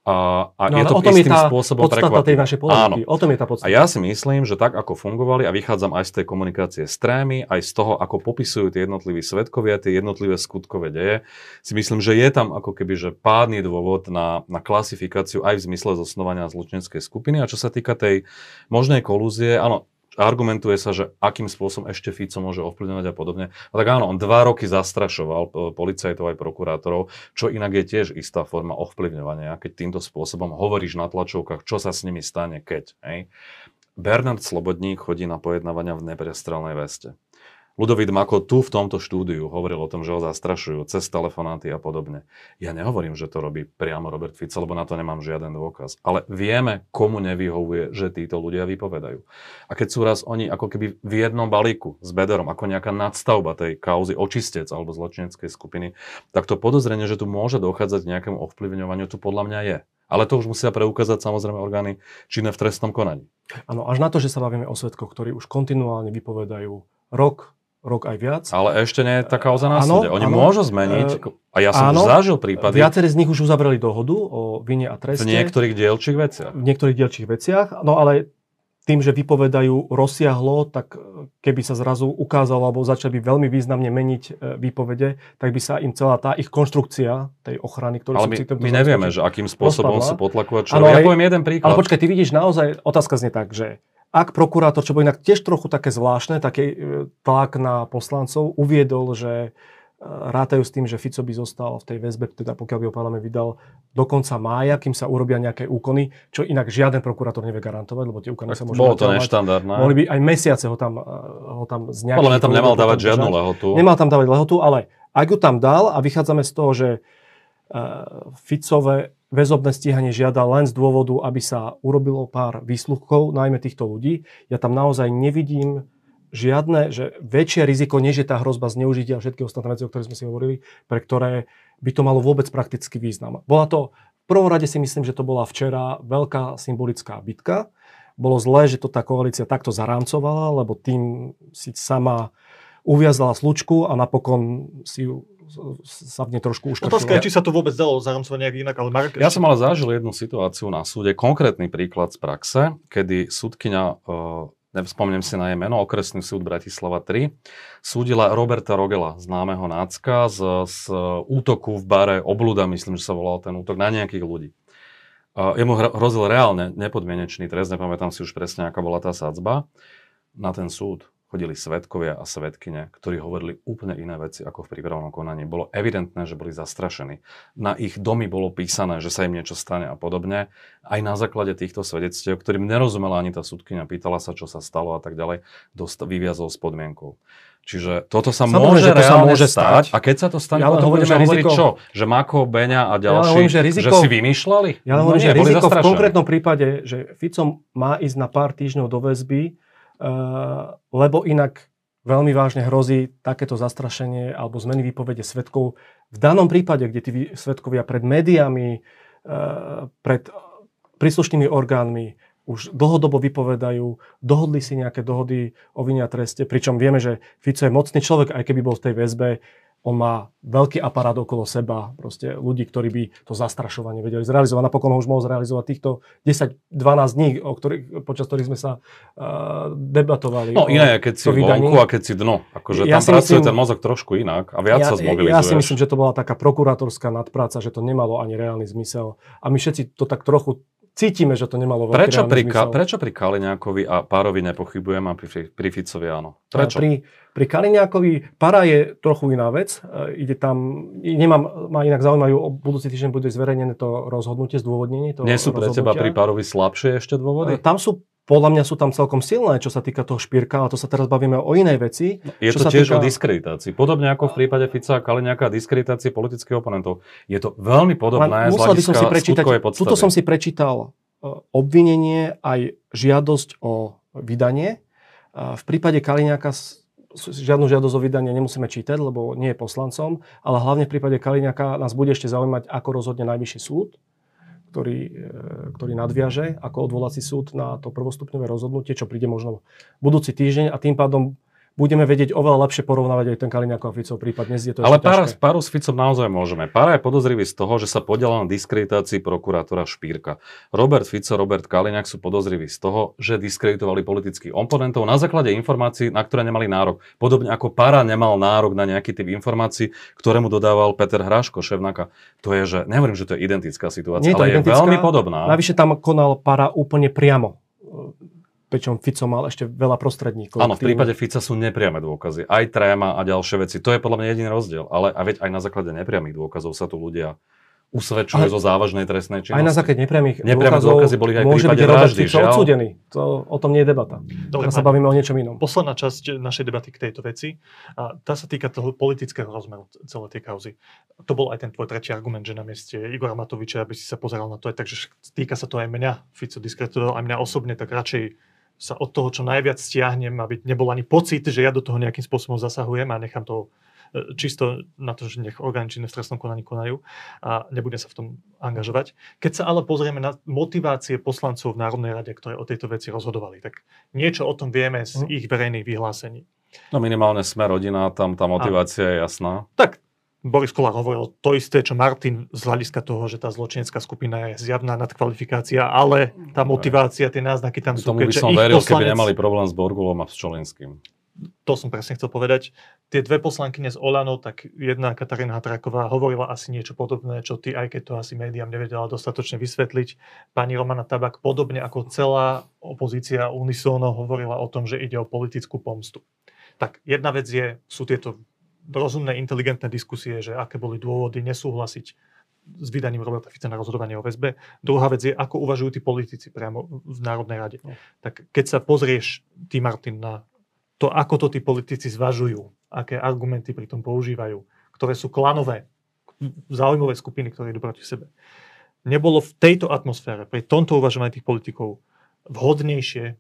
A, a no, je to o tom istým je tá spôsobom tej politiky. Áno. O tom je tá podstata. A ja si myslím, že tak, ako fungovali, a vychádzam aj z tej komunikácie s trémy, aj z toho, ako popisujú tie jednotliví svetkovia, tie jednotlivé skutkové deje, si myslím, že je tam ako keby že pádny dôvod na, na klasifikáciu aj v zmysle zosnovania zločinskej skupiny. A čo sa týka tej možnej kolúzie, áno, argumentuje sa, že akým spôsobom ešte Fico môže ovplyvňovať a podobne. A tak áno, on dva roky zastrašoval e, policajtov aj prokurátorov, čo inak je tiež istá forma ovplyvňovania, keď týmto spôsobom hovoríš na tlačovkách, čo sa s nimi stane, keď. Hej. Bernard Slobodník chodí na pojednávania v neprestrelnej veste. Ludovít Mako tu v tomto štúdiu hovoril o tom, že ho zastrašujú cez telefonáty a podobne. Ja nehovorím, že to robí priamo Robert Fico, lebo na to nemám žiaden dôkaz. Ale vieme, komu nevyhovuje, že títo ľudia vypovedajú. A keď sú raz oni ako keby v jednom balíku s Bederom, ako nejaká nadstavba tej kauzy očistec alebo zločineckej skupiny, tak to podozrenie, že tu môže dochádzať k nejakému ovplyvňovaniu, tu podľa mňa je. Ale to už musia preukázať samozrejme orgány činné v trestnom konaní. Áno, až na to, že sa bavíme o svetkoch, ktorí už kontinuálne vypovedajú rok, rok aj viac. Ale ešte nie je taká kauza na súde. Oni áno. môžu zmeniť, a ja som áno, už zažil prípady Viacerí z nich už uzavreli dohodu o vine a v treste. niektorých dielčích veciach. v niektorých dielčích veciach, no ale tým, že vypovedajú rozsiahlo, tak e, keby sa zrazu ukázalo, alebo začali by veľmi významne meniť e, výpovede, tak by sa im celá tá ich konštrukcia tej ochrany, ktorú Ale my, si my nevieme, že akým spôsobom rozpadla. sú potlakovať Ja poviem jeden príklad. Ale počkaj, ty vidíš naozaj, otázka znie tak, že ak prokurátor, čo bolo inak tiež trochu také zvláštne, taký e, tlak na poslancov, uviedol, že e, rátajú s tým, že Fico by zostal v tej väzbe, teda pokiaľ by ho parlament vydal do konca mája, kým sa urobia nejaké úkony, čo inak žiaden prokurátor nevie garantovať, lebo tie úkony Tak sa môžu bolo to neštandardné. Mohli by aj mesiace ho tam, e, ho tam z nejakých Podľa mňa tam nemal dávať žiadnu držať. lehotu. Nemal tam dávať lehotu, ale ak ju tam dal a vychádzame z toho, že uh, Ficové väzobné stíhanie žiada len z dôvodu, aby sa urobilo pár výsluchov, najmä týchto ľudí, ja tam naozaj nevidím žiadne, že väčšie riziko, než je tá hrozba zneužitia všetky ostatné veci, o ktorých sme si hovorili, pre ktoré by to malo vôbec praktický význam. Bola to, v prvom rade si myslím, že to bola včera veľká symbolická bitka. Bolo zlé, že to tá koalícia takto zarámcovala, lebo tým si sama uviazala slučku a napokon si ju sa v nej trošku Otázka uškrtila. je, či sa to vôbec dalo zaramcovať nejak inak, ale Marek, Ja som ale zažil jednu situáciu na súde, konkrétny príklad z praxe, kedy súdkyňa, uh, nevzpomnem si na jej meno, okresný súd Bratislava 3, súdila Roberta Rogela, známeho nácka, z, z útoku v bare Obluda, myslím, že sa volal ten útok, na nejakých ľudí. Uh, jemu hro- hrozil reálne nepodmienečný trest, nepamätám si už presne, aká bola tá sadzba, na ten súd chodili svetkovia a svetkyne, ktorí hovorili úplne iné veci ako v prípravnom konaní. Bolo evidentné, že boli zastrašení. Na ich domy bolo písané, že sa im niečo stane a podobne. Aj na základe týchto svedectiev, ktorým nerozumela ani tá súdkynia, pýtala sa, čo sa stalo a tak ďalej, dost, vyviazol s podmienkou. Čiže toto sa Samozrejme, môže že to sa môže stať. stať. A keď sa to stane, Ja potom hovorím, budeme hovoriť riziko- čo? Že Mako, Beňa a ďalší, hovorím, že riziko- že si vymýšľali? Ja hovorím, No že nie, riziko v konkrétnom prípade, že Fico má ísť na pár týždňov do väzby, lebo inak veľmi vážne hrozí takéto zastrašenie alebo zmeny výpovede svetkov. V danom prípade, kde tí svetkovia pred médiami, uh, pred príslušnými orgánmi už dlhodobo vypovedajú, dohodli si nejaké dohody o vine a treste, pričom vieme, že Fico je mocný človek, aj keby bol v tej väzbe, on má veľký aparát okolo seba, proste ľudí, ktorí by to zastrašovanie vedeli zrealizovať. Napokon ho už mohol zrealizovať týchto 10-12 dní, o ktorých, počas ktorých sme sa uh, debatovali. No iné keď si vonku a keď si dno. Akože Ja tam pracuje myslím- ten mozog trošku inak a viac sa zmobilizuješ. ja si myslím, že to bola taká prokurátorská nadpráca, že to nemalo ani reálny zmysel. A my všetci to tak trochu cítime, že to nemalo veľký Prečo pri, zmysel. Prečo pri Kaliňákovi a Párovi nepochybujem a pri, pri Ficovi áno? Prečo? Pri, pri Kaliňákovi para je trochu iná vec. E, Ide tam, nemám, ma inak zaujímajú, budúci týždeň bude zverejnené to rozhodnutie, zdôvodnenie. To Nie sú pre teba pri. Párovi slabšie ešte E, dôvody? Tam sú, podľa mňa sú tam celkom silné, čo sa týka toho špírka, ale to sa teraz bavíme o inej veci. Je čo to sa tiež o týka- diskreditácii. Podobne ako v prípade Fica a Kaliňáka diskreditácie politických oponentov. Je to veľmi podobné z Len musel by som si hľadiska prečítať, tuto som si prečítal e, obvinenie aj žiadosť o vydanie. E, V prípade Kaliňáka žiadnu žiadosť o vydanie nemusíme čítať, lebo nie je poslancom, ale hlavne v prípade Kaliňáka nás bude ešte zaujímať, ako rozhodne najvyšší súd, ktorý, e, ktorý nadviaže ako odvolací súd na to prvostupňové rozhodnutie, čo príde možno budúci týždeň a tým pádom budeme vedieť oveľa lepšie porovnávať aj ten Kaliňákov a Ficov prípad. Dnes je to Ale pára, ťažké. páru s Ficom naozaj môžeme. Pára je podozrivý z toho, že sa podielal na diskreditácii prokurátora Špírka. Robert Fico, Robert Kaliňák sú podozriví z toho, že diskreditovali politických oponentov na základe informácií, na ktoré nemali nárok. Podobne ako Pára nemal nárok na nejaký typ informácií, ktoré mu dodával Peter Hráško, šéfnaka. To je, že nehovorím, že to je identická situácia, je to ale identická. je veľmi podobná. Navyše tam konal para úplne priamo. Pričom Fico mal ešte veľa prostredníkov. Áno, v prípade Fica sú nepriame dôkazy. Aj tréma a ďalšie veci. To je podľa mňa jediný rozdiel. Ale a veď aj na základe nepriamých dôkazov sa tu ľudia usvedčujú zo závažnej trestnej činnosti. Aj na základe nepriamých Nepriame dôkazov dôkazy boli aj môže prípade byť Robert vraždy, Fico žiaľ. odsúdený. To, o tom nie je debata. Dobre, Teraz sa bavíme o niečom inom. Posledná časť našej debaty k tejto veci, a tá sa týka toho politického rozmeru celej tej kauzy. To bol aj ten tvoj tretí argument, že na mieste Igora Matoviča, aby si sa pozeral na to aj tak, že však týka sa to aj mňa, Fico diskreditoval aj mňa osobne, tak radšej sa od toho čo najviac stiahnem, aby nebol ani pocit, že ja do toho nejakým spôsobom zasahujem a nechám to e, čisto na to, že nech orgány činné v trestnom konaní konajú a nebudem sa v tom angažovať. Keď sa ale pozrieme na motivácie poslancov v Národnej rade, ktoré o tejto veci rozhodovali, tak niečo o tom vieme z Mhm. ich verejných vyhlásení. No minimálne sme rodina, tam tá motivácia a, je jasná. Tak Boris Kolár hovoril to isté, čo Martin z hľadiska toho, že tá zločinecká skupina je zjavná nadkvalifikácia, ale tá motivácia, tie náznaky tam sú. Tomu by som veril, poslanec... keby nemali problém s Borgulom a s Čolinským. To som presne chcel povedať. Tie dve poslankyne z Olano, tak jedna Katarína Hatraková hovorila asi niečo podobné, čo ty, aj keď to asi médiám nevedela dostatočne vysvetliť. Pani Romana Tabak podobne ako celá opozícia unisóno hovorila o tom, že ide o politickú pomstu. Tak jedna vec je, sú tieto rozumné, inteligentné diskusie, že aké boli dôvody nesúhlasiť s vydaním Roberta Fica na rozhodovanie o väzbe. Druhá vec je, ako uvažujú tí politici priamo v Národnej rade. No. Tak keď sa pozrieš, ty Martin, na to, ako to tí politici zvažujú, aké argumenty pri tom používajú, ktoré sú klanové, záujmové skupiny, ktoré idú proti sebe. Nebolo v tejto atmosfére, pri tomto uvažovaní tých politikov vhodnejšie,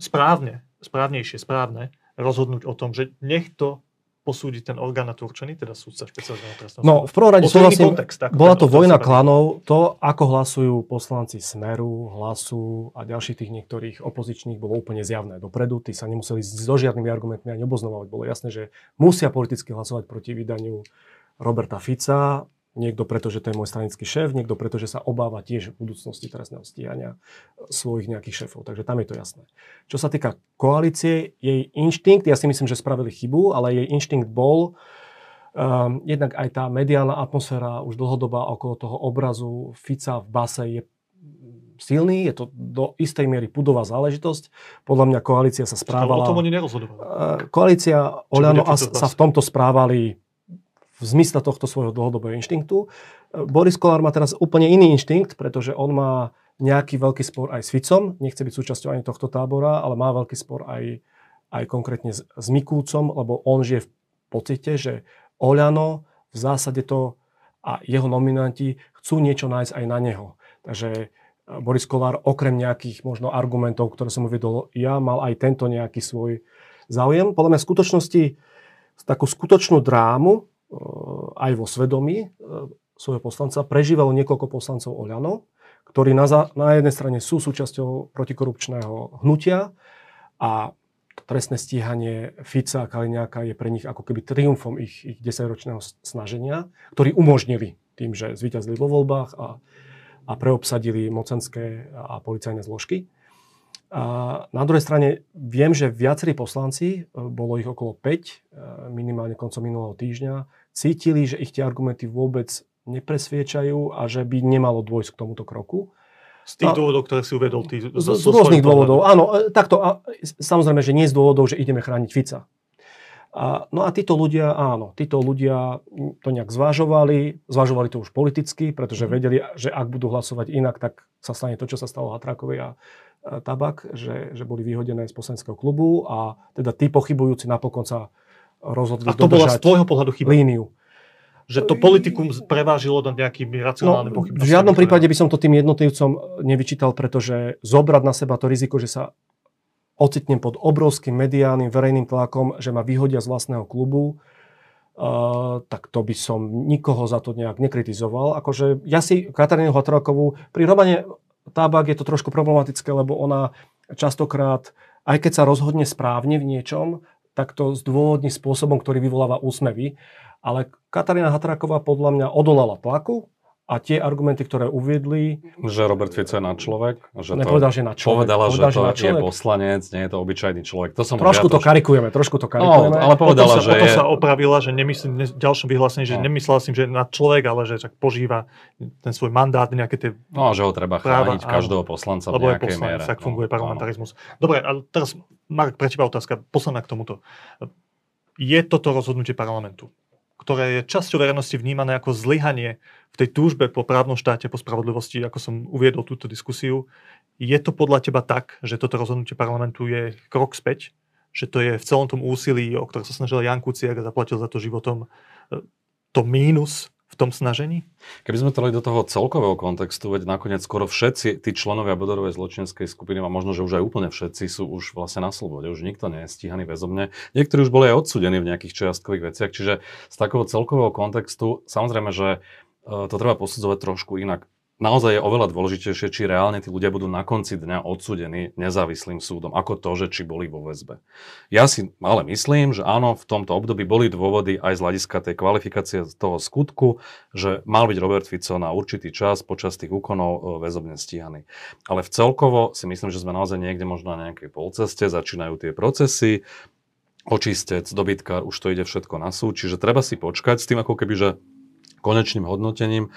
správne, správnejšie, správne rozhodnúť o tom, že nech to posúdiť ten orgán na to určený, teda súdca špeciálneho trestného No, v prvom rade súhlasím, kontext, bola to vojna klanov, to, ako hlasujú poslanci Smeru, Hlasu a ďalších tých niektorých opozičných, bolo úplne zjavné dopredu. Tí sa nemuseli so žiadnymi argumentmi ani oboznamovať. Bolo jasné, že musia politicky hlasovať proti vydaniu Roberta Fica, Niekto preto, že to je môj stranický šéf, niekto preto, že sa obáva tiež v budúcnosti trestného stíhania svojich nejakých šéfov. Takže tam je to jasné. Čo sa týka koalície, jej inštinkt, ja si myslím, že spravili chybu, ale jej inštinkt bol, um, jednak aj tá mediálna atmosféra už dlhodobá okolo toho obrazu Fica v base je silný, je to do istej miery pudová záležitosť. Podľa mňa koalícia sa správala... O tom oni nerozhodovali. Uh, koalícia Oľano sa v tomto správali v zmysle tohto svojho dlhodobého inštinktu. Boris Kolár má teraz úplne iný inštinkt, pretože on má nejaký veľký spor aj s Ficom, nechce byť súčasťou ani tohto tábora, ale má veľký spor aj, aj konkrétne s, s Mikúcom, lebo on žije v pocite, že Oľano v zásade to a jeho nominanti chcú niečo nájsť aj na neho. Takže e, Boris Kolár okrem nejakých možno argumentov, ktoré som uvedol ja, mal aj tento nejaký svoj záujem. Podľa mňa v skutočnosti takú skutočnú drámu aj vo svedomí e, svojho poslanca prežívalo niekoľko poslancov Oľano, ktorí na, za, na jednej strane sú súčasťou protikorupčného hnutia a trestné stíhanie Fica a Kaliňáka je pre nich ako keby triumfom ich, ich 10-ročného snaženia, ktorí umožnili tým, že zvíťazili vo voľbách a, a preobsadili mocenské a policajné zložky. A na druhej strane viem, že viacerí poslanci, e, bolo ich okolo 5, e, minimálne koncom minulého týždňa, cítili, že ich tie argumenty vôbec nepresviečajú a že by nemalo dôjsť k tomuto kroku. Z tých a, dôvodov, ktoré si uvedol ty. Z, z, z rôznych dôvodov, áno. E, takto, a, samozrejme, že nie z dôvodov, že ideme chrániť Fica. A, no a títo ľudia, áno, títo ľudia to nejak zvažovali, zvažovali to už politicky, pretože mhm. vedeli, že ak budú hlasovať inak, tak sa stane to, čo sa stalo Hatrákovi a tabak, že, že boli vyhodené z poslaneckého klubu a teda tí pochybujúci napokon sa rozhodli A to bola z tvojho pohľadu chyba? Líniu. Že to politikum prevážilo nad nejakými racionálnymi no, pochybnosťami? V žiadnom prípade by som to tým jednotlivcom nevyčítal, pretože zobrať na seba to riziko, že sa ocitnem pod obrovským mediálnym verejným tlakom, že ma vyhodia z vlastného klubu, Uh, tak to by som nikoho za to nejak nekritizoval. Akože ja si Katarínu Hatrakovú pri Romane Tabak je to trošku problematické, lebo ona častokrát, aj keď sa rozhodne správne v niečom, tak to zdôvodní spôsobom, ktorý vyvoláva úsmevy. Ale Katarína Hatraková podľa mňa odolala tlaku, a tie argumenty, ktoré uviedli... Že Robert Fico je na človek? Že nepovedal, že na človek. Povedala, povedal, že to že je poslanec, nie je to obyčajný človek. To som trošku to karikujeme, trošku to karikujeme. No, ale povedala, potom že sa, je... sa opravila, že nemyslím, v ďalšom vyhlásení, že no. nemyslela si, že na človek, ale že tak požíva ten svoj mandát, nejaké tie No, že ho treba práva, chrániť každého poslanca v nejakej poslanec, miere. tak funguje no, parlamentarizmus. Áno. Dobre, ale teraz, Mark, pre teba otázka, posledná k tomuto. Je toto rozhodnutie parlamentu? Ktoré je časťou verejnosti vnímané ako zlyhanie v tej túžbe po právnom štáte, po spravodlivosti, ako som uviedol túto diskusiu. Je to podľa teba tak, že toto rozhodnutie parlamentu je krok späť? Že to je v celom tom úsilí, o ktoré sa snažil Jan Kuciak a zaplatil za to životom, e, to mínus v tom snažení? Keby sme to dali do toho celkového kontextu, veď nakoniec skoro všetci tí členovia Bodorovej zločinskej skupiny, a možno, že už aj úplne všetci sú už vlastne na slobode, už nikto nie je stíhaný väzobne. Niektorí už boli aj odsudení v nejakých čiastkových veciach, čiže z takého celkového kontextu samozrejme, že e, to treba posudzovať trošku inak. Naozaj je oveľa dôležitejšie, či reálne tí ľudia budú na konci dňa odsudení nezávislým súdom, ako to, že či boli vo väzbe. Ja si ale myslím, že áno, v tomto období boli dôvody aj z hľadiska tej kvalifikácie toho skutku, že mal byť Robert Fico na určitý čas počas tých úkonov e, väzobne stíhaný. Ale v celkovo si myslím, že sme naozaj niekde možno na nejakej polceste, začínajú tie procesy, očistec, dobytkár, už to ide všetko na súd, čiže treba si počkať s tým ako keby, že konečným hodnotením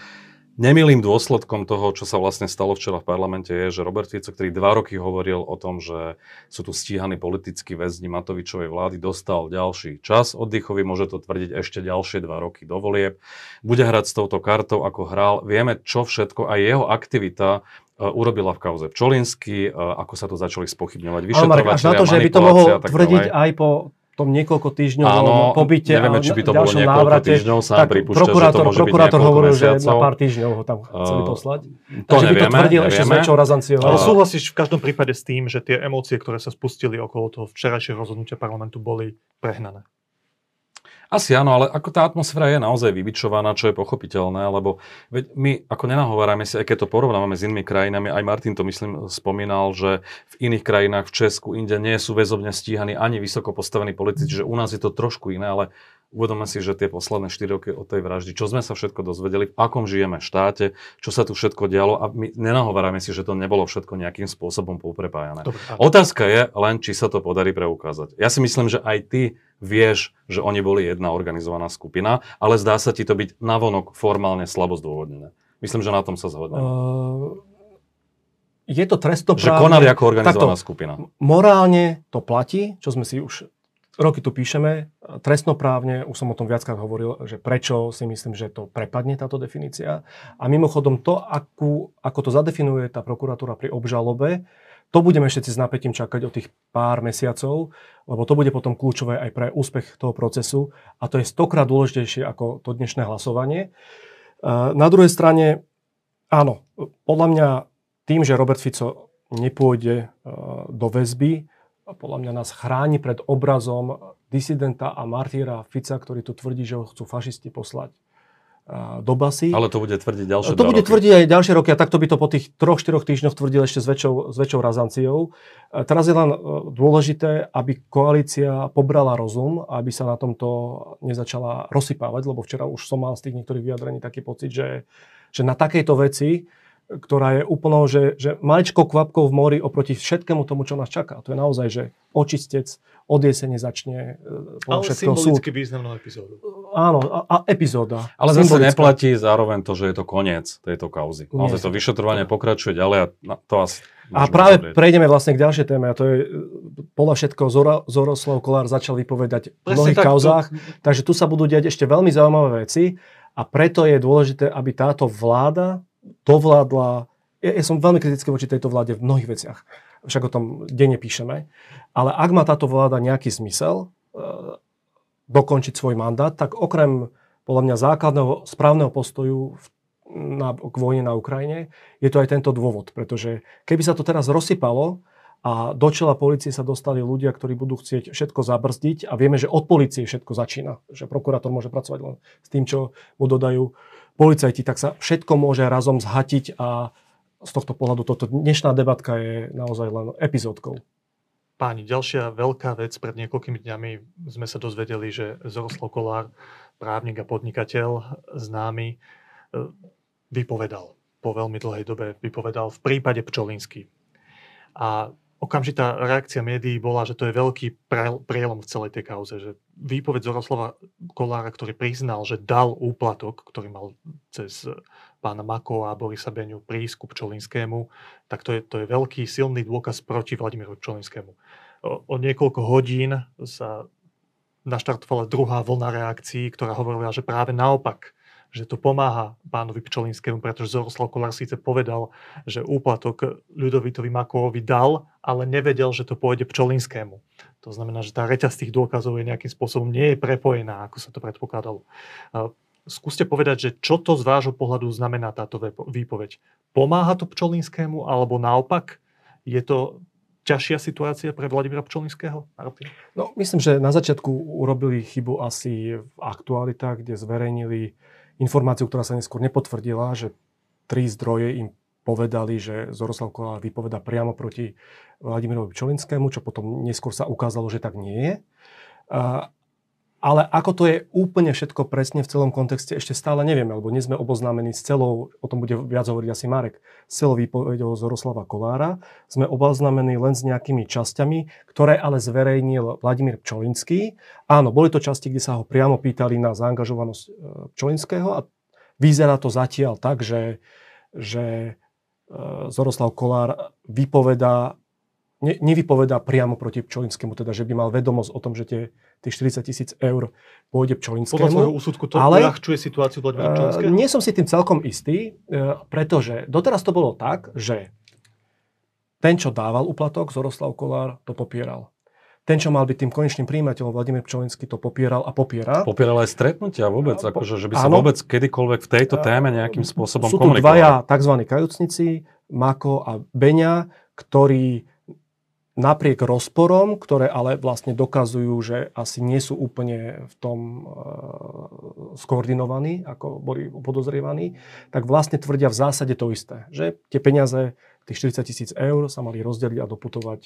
Nemilým dôsledkom toho, čo sa vlastne stalo včera v parlamente, je, že Robert Fico, ktorý dva roky hovoril o tom, že sú tu stíhaní politickí väzni Matovičovej vlády, dostal ďalší čas oddychový, môže to tvrdiť ešte ďalšie dva roky do volieb. Bude hrať s touto kartou, ako hral. Vieme, čo všetko a jeho aktivita e, urobila v kauze Pčolinsky, e, ako sa to začali spochybňovať vyšetrovateľia, Ale až na to, že by to mohol tvrdiť aj po tom niekoľko týždňov Áno, pobyte nevieme, či by to bolo niekoľko návrate, týždňov, sám tak pripúšťa, prokurátor, že to môže prokurátor byť hovoril, mesiacov. že na pár týždňov ho tam chceli poslať. To Takže nevieme, by to tvrdil nevieme. ešte s väčšou razanciou. Ale súhlasíš v každom prípade s tým, že tie emócie, ktoré sa spustili okolo toho včerajšieho rozhodnutia parlamentu, boli prehnané. Asi áno, ale ako tá atmosféra je naozaj vybičovaná, čo je pochopiteľné, lebo veď my ako nenahovárame si, aj keď to porovnávame s inými krajinami, aj Martin to myslím spomínal, že v iných krajinách, v Česku, inde nie sú väzobne stíhaní ani vysoko postavení politici, že u nás je to trošku iné, ale uvedome si, že tie posledné 4 roky od tej vraždy, čo sme sa všetko dozvedeli, v akom žijeme štáte, čo sa tu všetko dialo a my nenahovárame si, že to nebolo všetko nejakým spôsobom poprepájané. Dobre. Otázka je len, či sa to podarí preukázať. Ja si myslím, že aj ty vieš, že oni boli jedna organizovaná skupina, ale zdá sa ti to byť navonok formálne slabo zdôvodnené. Myslím, že na tom sa zhodneme. Uh, je to trestoprávne. že konali ako organizovaná takto, skupina. Morálne to platí, čo sme si už roky tu píšeme. Trestnoprávne, už som o tom viackrát hovoril, že prečo si myslím, že to prepadne táto definícia. A mimochodom to, akú, ako to zadefinuje tá prokuratúra pri obžalobe, to budeme všetci s napätím čakať o tých pár mesiacov, lebo to bude potom kľúčové aj pre úspech toho procesu a to je stokrát dôležitejšie ako to dnešné hlasovanie. Uh, Na druhej strane, áno, podľa mňa tým, že Robert Fico nepôjde uh, do väzby, podľa mňa nás chráni pred obrazom disidenta a martýra Fica, ktorý tu tvrdí, že ho chcú fašisti poslať do basy. Ale to bude tvrdiť ďalšie To bude roky. tvrdiť aj ďalšie roky a takto by to po tých troch, štyroch týždňoch tvrdil ešte s väčšou, s väčšou razanciou. Teraz je len e, dôležité, aby koalícia pobrala rozum, aby sa na tomto nezačala rozsypávať, lebo včera už som mal z tých niektorých vyjadrení taký pocit, že, že na takejto veci, ktorá je úplnou, že, že maličkou kvapkou v mori oproti všetkému tomu, čo nás čaká. To je naozaj, že očistec od jesene začne e, Ale všetkého súd. symbolicky významnú epizódu. Áno, a, a epizóda. Ale zase neplatí zároveň to, že je to koniec tejto kauzy. Nie. Naozaj to vyšetrovanie pokračuje ďalej a na- to asi A práve uzavrieť. prejdeme vlastne k ďalšej téme a to je e, podľa všetkého Zora, Zoroslav Kolár začal vypovedať v Presne mnohých tak, to- kauzách, takže tu sa budú diať ešte veľmi zaujímavé veci a preto je dôležité, aby táto vláda dovládla, ja, ja som veľmi kritický voči tejto vláde v mnohých veciach, však o tom denne píšeme, ale ak má táto vláda nejaký zmysel e, dokončiť svoj mandát, tak okrem podľa mňa základného správneho postoju v na, k vojne na Ukrajine, je to aj tento dôvod. Pretože keby sa to teraz rozsypalo a do čela policie sa dostali ľudia, ktorí budú chcieť všetko zabrzdiť a vieme, že od policie všetko začína, že prokurátor môže pracovať len s tým, čo mu dodajú policajti, tak sa všetko môže razom zhatiť a z tohto pohľadu toto dnešná debatka je naozaj len epizódkou. Páni, ďalšia veľká vec. Pred niekoľkými dňami sme sa dozvedeli, že Zoroslav Kolár, právnik a podnikateľ známy, e, vypovedal. Po veľmi dlhej dobe vypovedal v prípade Pčolinsky. A okamžitá reakcia médií bola, že to je veľký prielom v celej tej kauze. Že výpoveď Zoroslava Kolára, ktorý priznal, že dal úplatok, ktorý mal cez pána Mako a Borisa Beňu prísť ku Pčolinskému, tak to je, to je veľký silný dôkaz proti Vladimiru Pčolinskému. O, o niekoľko hodín sa naštartovala druhá vlna reakcií, ktorá hovorila, že práve naopak, že to pomáha pánovi Pčolinskému, pretože Zoroslav Kolár síce povedal, že úplatok Ľudovitovi Makovovi dal, ale nevedel, že to pôjde Pčolinskému. To znamená, že tá reťaz tých dôkazov je nejakým spôsobom nie je prepojená, ako sa to predpokladalo. Skúste povedať, že čo to z vášho pohľadu znamená táto výpoveď. Pomáha to Pčolinskému, alebo naopak je to ťažšia situácia pre Vladimíra Pčolinského? No, myslím, že na začiatku urobili chybu asi v aktualitách, kde zverejnili informáciu, ktorá sa neskôr nepotvrdila, že tri zdroje im povedali, že Zoroslav Kolár vypoveda priamo proti Vladimirovi Pčolinskému, čo potom neskôr sa ukázalo, že tak nie je. Ale ako to je úplne všetko presne v celom kontexte, ešte stále nevieme, lebo nie sme oboznámení s celou, o tom bude viac hovoriť asi Marek, s celou výpovedou Zoroslava Kolára. Sme oboznámení len s nejakými časťami, ktoré ale zverejnil Vladimír Pčolinský. Áno, boli to časti, kde sa ho priamo pýtali na zaangažovanosť e, Pčolinského a vyzerá to zatiaľ tak, že, že e, Zoroslav Kolár vypovedá ne, nevypovedá priamo proti Pčolinskému, teda že by mal vedomosť o tom, že tie, tie 40 tisíc eur pôjde Pčolinskému. Podľa svojho úsudku to ale, uľahčuje situáciu Vladimíra eh, Pčolinského? Nie som si tým celkom istý, uh, pretože doteraz to bolo tak, že ten, čo dával uplatok, Zoroslav Kolár, to popieral. Ten, čo mal byť tým konečným príjimateľom, Vladimír Pčolinský to popieral a popiera. Popieral aj stretnutia vôbec, po, akože, že by sa áno, vôbec kedykoľvek v tejto téme nejakým spôsobom Sú tu dvaja tzv. kajúcnici, Mako a Beňa, ktorí napriek rozporom, ktoré ale vlastne dokazujú, že asi nie sú úplne v tom uh, skoordinovaní, ako boli podozrievaní, tak vlastne tvrdia v zásade to isté. Že tie peniaze, tých 40 tisíc eur sa mali rozdeliť a doputovať,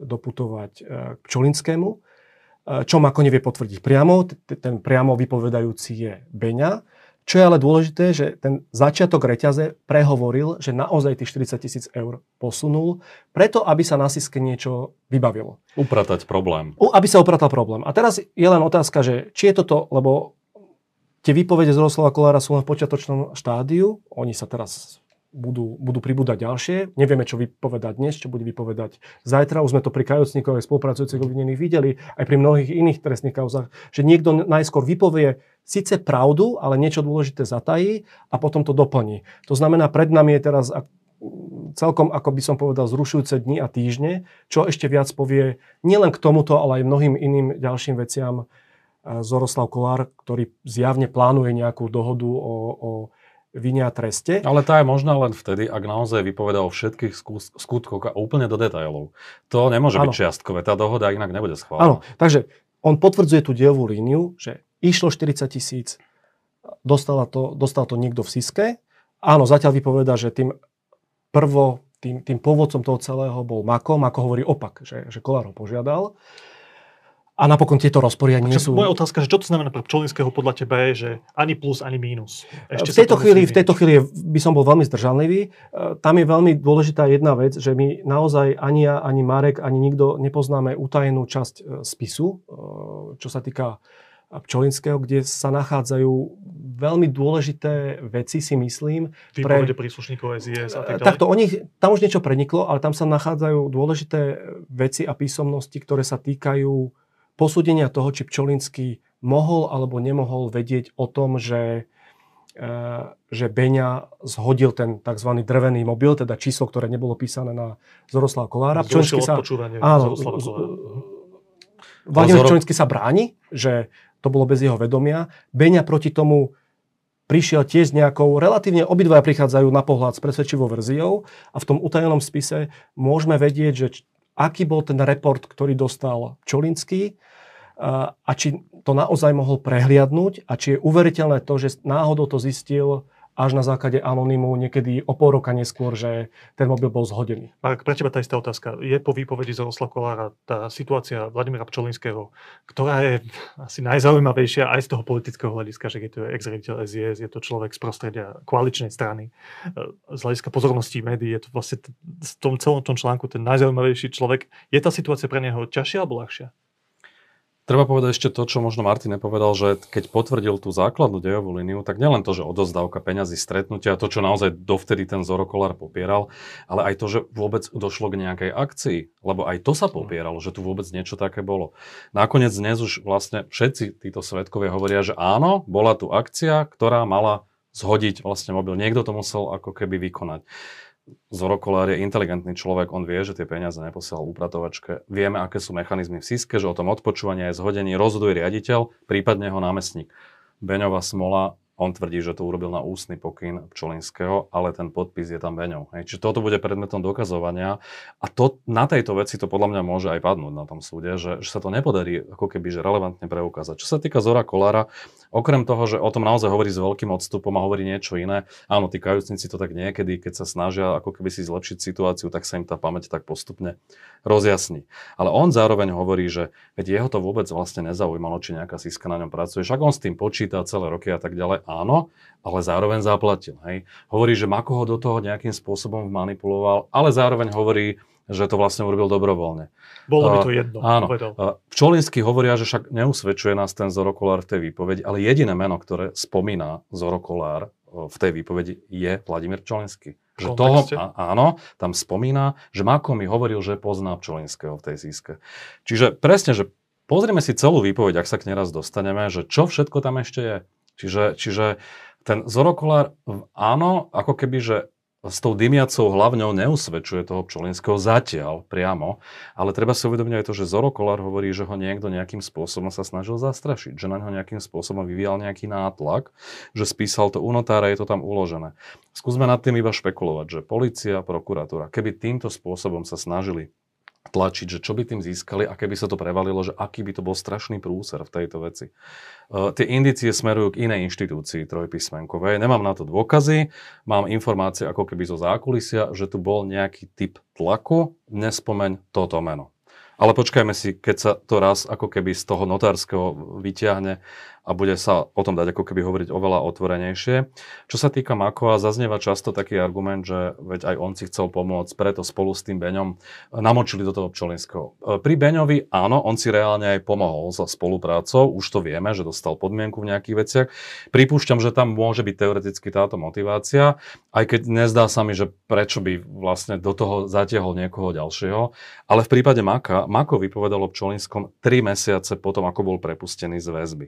doputovať uh, k Čolinskému. Uh, čo Mako nevie potvrdiť priamo, ten priamo vypovedajúci je Beňa. Čo je ale dôležité, že ten začiatok reťaze prehovoril, že naozaj tých 40 tisíc eur posunul, preto aby sa na Siske niečo vybavilo. Upratať problém. U, aby sa upratal problém. A teraz je len otázka, že či je toto, lebo tie výpovede z Roslava Kolára sú len v počiatočnom štádiu, oni sa teraz budú, budú pribúdať ďalšie. Nevieme, čo vypovedať dnes, čo bude vypovedať zajtra. Už sme to pri kajúcníkoch spolupracujúcich obvinených videli, aj pri mnohých iných trestných kauzách, že niekto najskôr vypovie síce pravdu, ale niečo dôležité zatají a potom to doplní. To znamená, pred nami je teraz celkom, ako by som povedal, zrušujúce dni a týždne, čo ešte viac povie nielen k tomuto, ale aj mnohým iným ďalším veciam Zoroslav Kolár, ktorý zjavne plánuje nejakú dohodu o, o vine a treste. Ale tá je možná len vtedy, ak naozaj vypoveda o všetkých skutkoch a úplne do detailov. To nemôže ano. byť čiastkové, tá dohoda inak nebude schválená. Áno, takže on potvrdzuje tú dievú líniu, že išlo 40 tisíc, dostala to, dostal to niekto v Siske. Áno, zatiaľ vypoveda, že tým prvo, tým, tým pôvodcom toho celého bol Mako. Mako hovorí opak, že, že Kolár ho požiadal. A napokon tieto rozpory nie sú... Moja otázka, že čo to znamená pre Pčolinského podľa teba je, že ani plus, ani mínus. Ešte v, tejto chvíli, v tejto chvíli by som bol veľmi zdržanlivý. E, tam je veľmi dôležitá jedna vec, že my naozaj ani ja, ani Marek, ani nikto nepoznáme utajenú časť e, spisu, e, čo sa týka Pčolinského, kde sa nachádzajú veľmi dôležité veci, si myslím. Výpovede pre... príslušníkov SIS a tak ďalej. Takto, oni, tam už niečo preniklo, ale tam sa nachádzajú dôležité veci a písomnosti, ktoré sa týkajú posúdenia toho, či Pčolinský mohol alebo nemohol vedieť o tom, že, e, že Beňa zhodil ten tzv. drevený mobil, teda číslo, ktoré nebolo písané na Zoroslav Kolára. Pčolinský sa, áno, Vladimír Pčolinský sa bráni, že to bolo bez jeho vedomia. Beňa proti tomu prišiel tiež s nejakou, relatívne obidvaja prichádzajú na pohľad s presvedčivou verziou a v tom utajenom spise môžeme vedieť, že aký bol ten report, ktorý dostal Čolinský a či to naozaj mohol prehliadnúť a či je uveriteľné to, že náhodou to zistil až na základe anonymu niekedy o pol roka neskôr, že ten mobil bol zhodený. Marek, pre teba tá istá otázka. Je po výpovedi Zoroslav Kolára tá situácia Vladimíra Pčolinského, ktorá je asi najzaujímavejšia aj z toho politického hľadiska, že je to ex-rediteľ SIS, je to človek z prostredia koaličnej strany. Z hľadiska pozornosti médií je to vlastne v tom celom tom článku ten najzaujímavejší človek. Je tá situácia pre neho ťažšia alebo ľahšia? Treba povedať ešte to, čo možno Martin nepovedal, že keď potvrdil tú základnú dejovú líniu, tak nielen to, že odozdávka peňazí, stretnutia, to, čo naozaj dovtedy ten Zorokolár popieral, ale aj to, že vôbec došlo k nejakej akcii, lebo aj to sa popieralo, že tu vôbec niečo také bolo. Nakoniec dnes už vlastne všetci títo svetkovia hovoria, že áno, bola tu akcia, ktorá mala zhodiť vlastne mobil. Niekto to musel ako keby vykonať. Zoro Kolár je inteligentný človek, on vie, že tie peniaze neposielal upratovačke. Vieme, aké sú mechanizmy v SISKE, že o tom odpočúvaní je zhodení rozhoduje riaditeľ, prípadne jeho námestník. Beňová smola, on tvrdí, že to urobil na ústny pokyn Pčolinského, ale ten podpis je tam Beňov. Čiže toto bude predmetom dokazovania a to, na tejto veci to podľa mňa môže aj padnúť na tom súde, že, že sa to nepodarí ako keby že relevantne preukázať. Čo sa týka Zora Kolára, okrem toho, že o tom naozaj hovorí s veľkým odstupom a hovorí niečo iné, áno, tí kajúcnici to tak niekedy, keď sa snažia ako keby si zlepšiť situáciu, tak sa im tá pamäť tak postupne rozjasní. Ale on zároveň hovorí, že veď jeho to vôbec vlastne nezaujímalo, či nejaká síska na ňom pracuje. Však on s tým počíta celé roky a tak ďalej áno, ale zároveň zaplatil. Hej. Hovorí, že Mako ho do toho nejakým spôsobom manipuloval, ale zároveň hovorí, že to vlastne urobil dobrovoľne. Bolo by to jedno. Áno. Uh, Pčolinsky hovoria, že však neusvedčuje nás ten Zorokolár v tej výpovedi, ale jediné meno, ktoré spomína Zorokolár v tej výpovedi je Vladimír Pčolinský. Že toho, áno, tam spomína, že Mako mi hovoril, že pozná Pčolinského v tej získe. Čiže presne, že pozrieme si celú výpoveď, ak sa k neraz dostaneme, že čo všetko tam ešte je. Čiže, čiže ten Zorokolár, áno, ako keby, že s tou dymiacou hlavňou neusvedčuje toho Pčolinského zatiaľ priamo, ale treba si uvedomiť aj to, že Zoro Kolár hovorí, že ho niekto nejakým spôsobom sa snažil zastrašiť, že na ňo nejakým spôsobom vyvíjal nejaký nátlak, že spísal to u notára, je to tam uložené. Skúsme nad tým iba špekulovať, že policia, prokuratúra, keby týmto spôsobom sa snažili tlačiť, že čo by tým získali a keby sa to prevalilo, že aký by to bol strašný prúser v tejto veci. Uh, tie indície smerujú k inej inštitúcii trojpísmenkovej. Nemám na to dôkazy, mám informácie ako keby zo zákulisia, že tu bol nejaký typ tlaku, nespomeň toto meno. Ale počkajme si, keď sa to raz ako keby z toho notárskeho vyťahne a bude sa o tom dať ako keby hovoriť oveľa otvorenejšie. Čo sa týka Makova, zaznieva často taký argument, že veď aj on si chcel pomôcť, preto spolu s tým Beňom namočili do toho Pčolinského. E, pri Beňovi áno, on si reálne aj pomohol za spoluprácou, už to vieme, že dostal podmienku v nejakých veciach. Pripúšťam, že tam môže byť teoreticky táto motivácia, aj keď nezdá sa mi, že prečo by vlastne do toho zatiehol niekoho ďalšieho. Ale v prípade Maka, Mako vypovedal o Pčolinskom 3 mesiace potom, ako bol prepustený z väzby.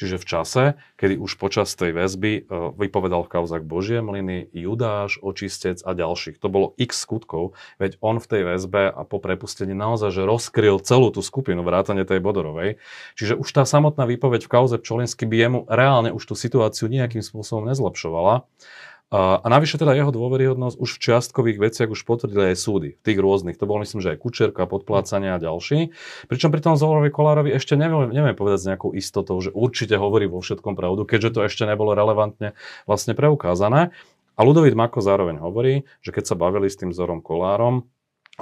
Čiže v čase, kedy už počas tej väzby e, vypovedal v kauzách Božie mlyny, Judáš, Očistec a ďalších. To bolo x skutkov, veď on v tej väzbe a po prepustení naozaj že rozkryl celú tú skupinu vrátane tej Bodorovej. Čiže už tá samotná výpoveď v kauze Pčolinsky by jemu reálne už tú situáciu nejakým spôsobom nezlepšovala. A, a navyše teda jeho dôveryhodnosť už v čiastkových veciach už potvrdili aj súdy, tých rôznych. To bol myslím, že aj Kučerka, podplácania a ďalší. Pričom pri tom Zolovi Kolárovi ešte neviem povedať s nejakou istotou, že určite hovorí vo všetkom pravdu, keďže to ešte nebolo relevantne vlastne preukázané. A Ludovít Mako zároveň hovorí, že keď sa bavili s tým Zorom Kolárom,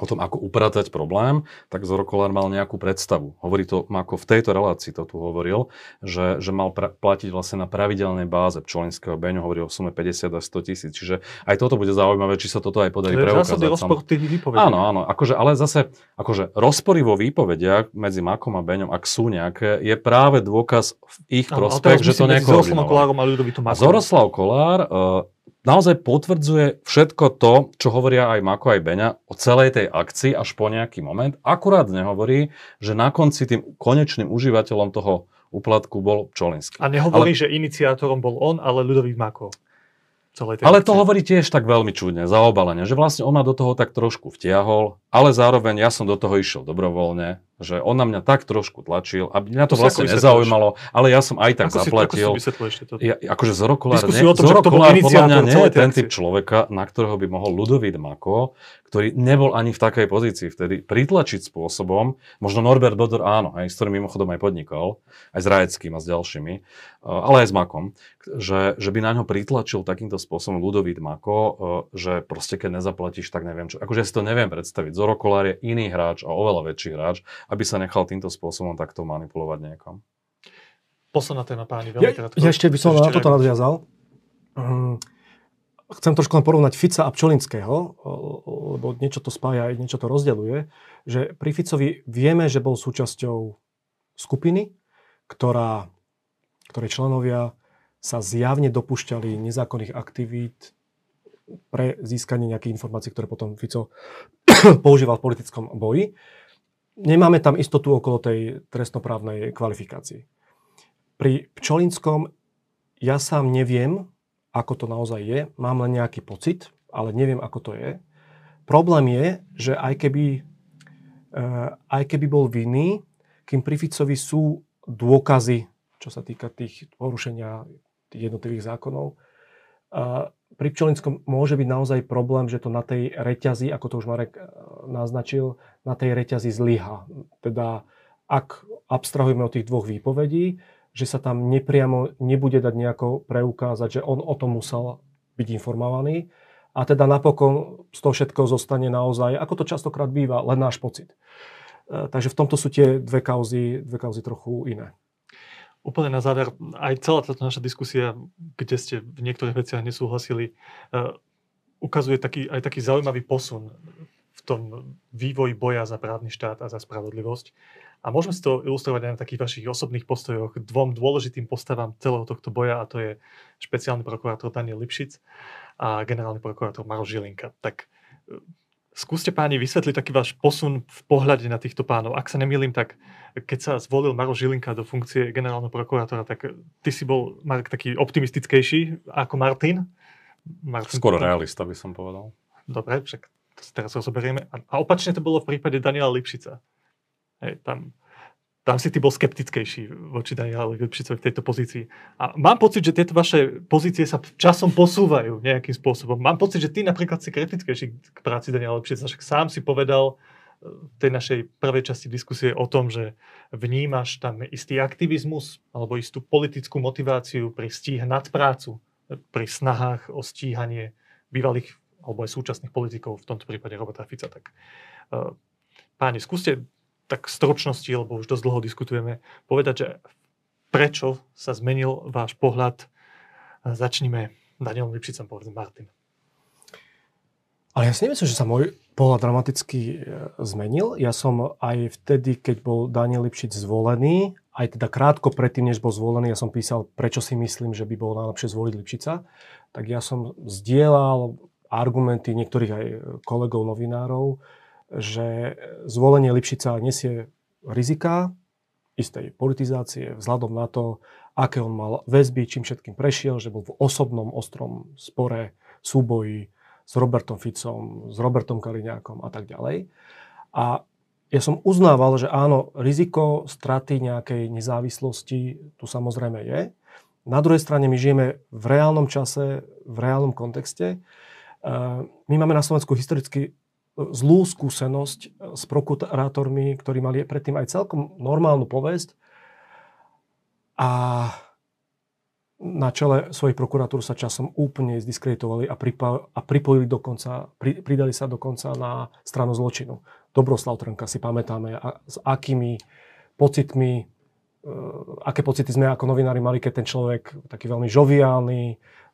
o tom, ako upratať problém, tak Zoro Kolár mal nejakú predstavu. Hovorí to, ako v tejto relácii to tu hovoril, že, že mal pra- platiť vlastne na pravidelnej báze Pčolinského beňu, hovorí o sume 50 až 100 tisíc. Čiže aj toto bude zaujímavé, či sa toto aj podarí preukázať. To rozpor tých výpovedí. Áno, áno. Akože, ale zase, akože rozpory vo výpovediach medzi Makom a Beňom, ak sú nejaké, je práve dôkaz v ich prospech, že to nekoordinoval. A Zoroslav Kolár uh, naozaj potvrdzuje všetko to, čo hovoria aj Mako, aj Beňa o celej tej akcii až po nejaký moment. Akurát nehovorí, že na konci tým konečným užívateľom toho úplatku bol Pčolinský. A nehovorí, ale... že iniciátorom bol on, ale Ľudovít Mako. Ale to hovorí tiež tak veľmi čudne, zaobalene, že vlastne on ma do toho tak trošku vtiahol, ale zároveň ja som do toho išiel dobrovoľne, že on na mňa tak trošku tlačil a mňa to, vlastne nezaujímalo, ale ja som aj tak ako zaplatil. Si, ako si toto? Ja, akože Zorokolár, ne, Zorokolár podľa mňa nie je ten typ človeka, na ktorého by mohol Ludovít Mako, ktorý nebol ani v takej pozícii vtedy, pritlačiť spôsobom, možno Norbert Bodor áno, aj, s ktorým mimochodom aj podnikal, aj s Rajeckým a s ďalšími, eh, ale aj s Makom, že, že by na ňo pritlačil takýmto spôsobom Ludovít Mako, eh, že proste keď nezaplatíš, tak neviem čo. Akože si to neviem predstaviť. Zorokolár je iný hráč a oveľa väčší hráč aby sa nechal týmto spôsobom takto manipulovať niekom. Posledná téma, páni, veľmi ja, Ja ešte by som ešte na toto nadviazal. Um, chcem trošku len porovnať Fica a Pčolinského, lebo niečo to spája, niečo to rozdeluje, že pri Ficovi vieme, že bol súčasťou skupiny, ktorá, ktorej členovia sa zjavne dopúšťali nezákonných aktivít pre získanie nejakých informácií, ktoré potom Fico používal v politickom boji nemáme tam istotu okolo tej trestnoprávnej kvalifikácii. Pri Pčolinskom ja sám neviem, ako to naozaj je. Mám len nejaký pocit, ale neviem, ako to je. Problém je, že aj keby, eh, aj keby bol vinný, kým pri Ficovi sú dôkazy, čo sa týka tých porušenia tých jednotlivých zákonov. Pri Pčolinskom môže byť naozaj problém, že to na tej reťazi, ako to už Marek e, naznačil, na tej reťazi zlyha. Teda ak abstrahujeme od tých dvoch výpovedí, že sa tam nepriamo nebude dať nejako preukázať, že on o tom musel byť informovaný. A teda napokon z toho všetko zostane naozaj, ako to častokrát býva, len náš pocit. E, takže v tomto sú tie dve kauzy, dve kauzy trochu iné úplne na záver, aj celá táto naša diskusia, kde ste v niektorých veciach nesúhlasili, uh, ukazuje taký, aj taký zaujímavý posun v tom vývoji boja za právny štát a za spravodlivosť. A môžeme si to ilustrovať aj na takých vašich osobných postojoch dvom dôležitým postavám celého tohto boja, a to je špeciálny prokurátor Daniel Lipšic a generálny prokurátor Maro Žilinka. Tak Skúste páni vysvetliť taký váš posun v pohľade na týchto pánov. Ak sa nemýlim, tak keď sa zvolil Maro Žilinka do funkcie generálneho prokurátora, tak ty si bol, Mark, taký optimistickejší ako Martin? Martin Skoro realista by som povedal. Dobre, však teraz rozoberieme. A opačne to bolo v prípade Daniela Lipšica. Hej, tam tam si ty bol skeptickejší voči Daniela Lipšicovi v tejto pozícii. A mám pocit, že tieto vaše pozície sa časom posúvajú nejakým spôsobom. Mám pocit, že ty napríklad si kritickejší k práci Daniela Lipšica. Však sám si povedal e, v tej našej prvej časti diskusie o tom, že vnímaš tam istý aktivizmus alebo istú politickú motiváciu pri stíh nadprácu, pri snahách o stíhanie bývalých alebo aj súčasných politikov, v tomto prípade Roberta Fica. Tak, uh, páni, skúste tak stročnosti, lebo už dosť dlho diskutujeme, povedať, že prečo sa zmenil váš pohľad. Začnime Danielom Lipšicom, povedzme Martin. Ale ja si nemyslím, že sa môj pohľad dramaticky e, zmenil. Ja som aj vtedy, keď bol Daniel Lipšic zvolený, aj teda krátko predtým, než bol zvolený, ja som písal, prečo si myslím, že by bolo najlepšie zvoliť Lipšica, tak ja som zdieľal argumenty niektorých aj kolegov novinárov, že zvolenie Lipšica nesie rizika istej politizácie vzhľadom na to, aké on mal väzby, čím všetkým prešiel, že bol v osobnom ostrom spore, súboji s Robertom Ficom, s Robertom Kaliňákom a tak ďalej. A ja som uznával, že áno, riziko straty nejakej nezávislosti tu samozrejme je. Na druhej strane my žijeme v reálnom čase, v reálnom kontexte. My máme na Slovensku historicky zlú skúsenosť eh, s prokurátormi, ktorí mali predtým aj celkom normálnu povesť a na čele svojich prokuratúr sa časom úplne zdiskreditovali a, pripa- a pripojili dokonca, pri, pridali sa dokonca na stranu zločinu. Dobroslav Trnka si pamätáme, a s akými pocitmi, e, aké pocity sme ako novinári mali, keď ten človek taký veľmi žoviálny,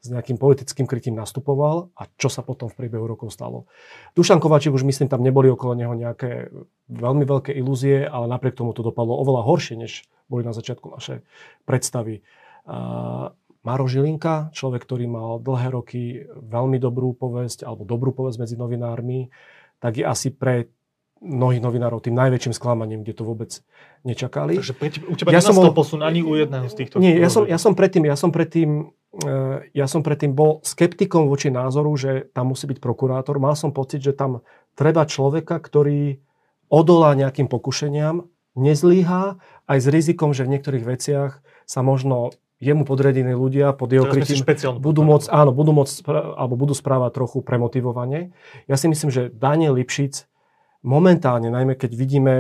s nejakým politickým krytím nastupoval a čo sa potom v priebehu rokov stalo. Dušan Kovačík už myslím, tam neboli okolo neho nejaké veľmi veľké ilúzie, ale napriek tomu to dopadlo oveľa horšie, než boli na začiatku naše predstavy. Maro Žilinka, človek, ktorý mal dlhé roky veľmi dobrú povesť, alebo dobrú povesť medzi novinármi, tak je asi pre mnohých novinárov tým najväčším sklamaním, kde to vôbec nečakali. Takže pre u teba ja som bol... posun ani u jedného z týchto... Nie, ja som, ja som predtým, ja som predtým Eh, ja som predtým bol skeptikom voči názoru, že tam musí byť prokurátor. Mal som pocit, že tam treba človeka, ktorý odolá nejakým pokušeniam, nezlíha aj s rizikom, že v niektorých veciach sa možno jemu podredení ľudia pod jeho krytím budú môcť, áno, budú môcť, alebo budú správať trochu premotivovane. Ja si myslím, že Daniel Lipšic momentálne, najmä keď vidíme,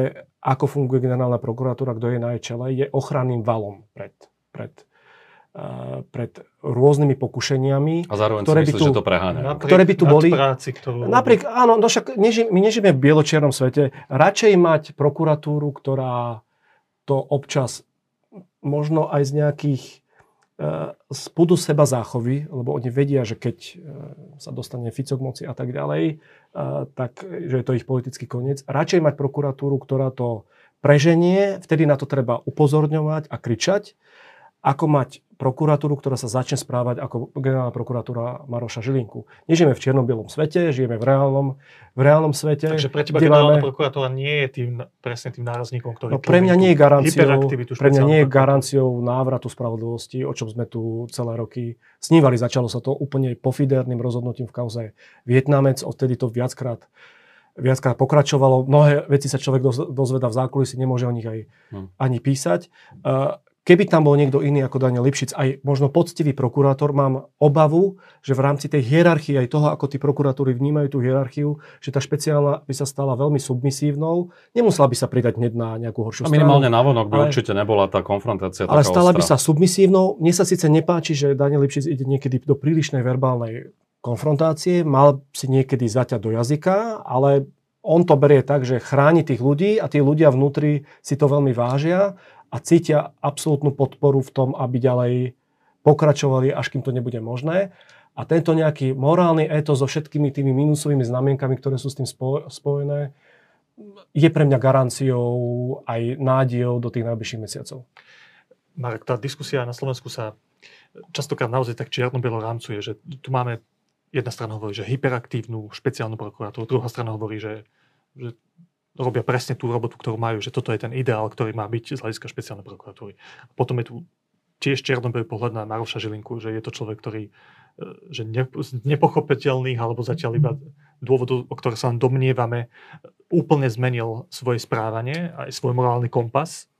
ako funguje generálna prokuratúra, kto je na jej čele, je ochranným valom pred, pred pred rôznymi pokušeniami. A zároveň ktoré si by tu, že to preháňa. Ktoré by tu boli. Práci, ktorú... Napriek, áno, no však neži, my nežijeme v bieločiernom svete. Radšej mať prokuratúru, ktorá to občas možno aj z nejakých uh, z pudu seba záchovy, lebo oni vedia, že keď uh, sa dostane Fico k moci a tak ďalej, uh, tak, že je to ich politický koniec. Radšej mať prokuratúru, ktorá to preženie, vtedy na to treba upozorňovať a kričať, ako mať prokuratúru, ktorá sa začne správať ako generálna prokuratúra Maroša Žilinku. Nežijeme v čierno-bielom svete, žijeme v reálnom, v reálnom svete. Takže pre teba generálna máme... prokuratúra nie je tým, presne tým nárazníkom, ktorý... No, pre mňa nie je garanciou, pre mňa nie je garanciou návratu spravodlivosti, o čom sme tu celé roky snívali. Začalo sa to úplne pofiderným rozhodnutím v kauze Vietnamec, odtedy to viackrát viackrát pokračovalo. Mnohé veci sa človek dozveda v zákulisí, nemôže o nich aj hmm. ani písať. Keby tam bol niekto iný ako Daniel Lipšic, aj možno poctivý prokurátor, mám obavu, že v rámci tej hierarchie aj toho, ako tí prokuratúry vnímajú tú hierarchiu, že tá špeciálna by sa stala veľmi submisívnou. Nemusela by sa pridať hneď na nejakú horšiu stranu. Minimálne navonok by ale, určite nebola tá konfrontácia Ale stala ostrá. by sa submisívnou. Mne sa síce nepáči, že Daniel Lipšic ide niekedy do prílišnej verbálnej konfrontácie, mal si niekedy zaťať do jazyka, ale on to berie tak, že chráni tých ľudí a tí ľudia vnútri si to veľmi vážia a cítia absolútnu podporu v tom, aby ďalej pokračovali, až kým to nebude možné. A tento nejaký morálny éto so všetkými tými minusovými znamienkami, ktoré sú s tým spojené, je pre mňa garanciou aj nádejou do tých najbližších mesiacov. Marek, tá diskusia na Slovensku sa častokrát naozaj tak čierno-bielo rámcuje, že tu máme, jedna strana hovorí, že hyperaktívnu špeciálnu prokuratúru, druhá strana hovorí, že, že robia presne tú robotu, ktorú majú, že toto je ten ideál, ktorý má byť z hľadiska špeciálnej prokuratúry. Potom je tu tiež čierno-bielý pohľad na Maroša Žilinku, že je to človek, ktorý e, že ne, z nepochopiteľných alebo zatiaľ iba dôvodov, o ktoré sa len domnievame, úplne zmenil svoje správanie, aj svoj morálny kompas.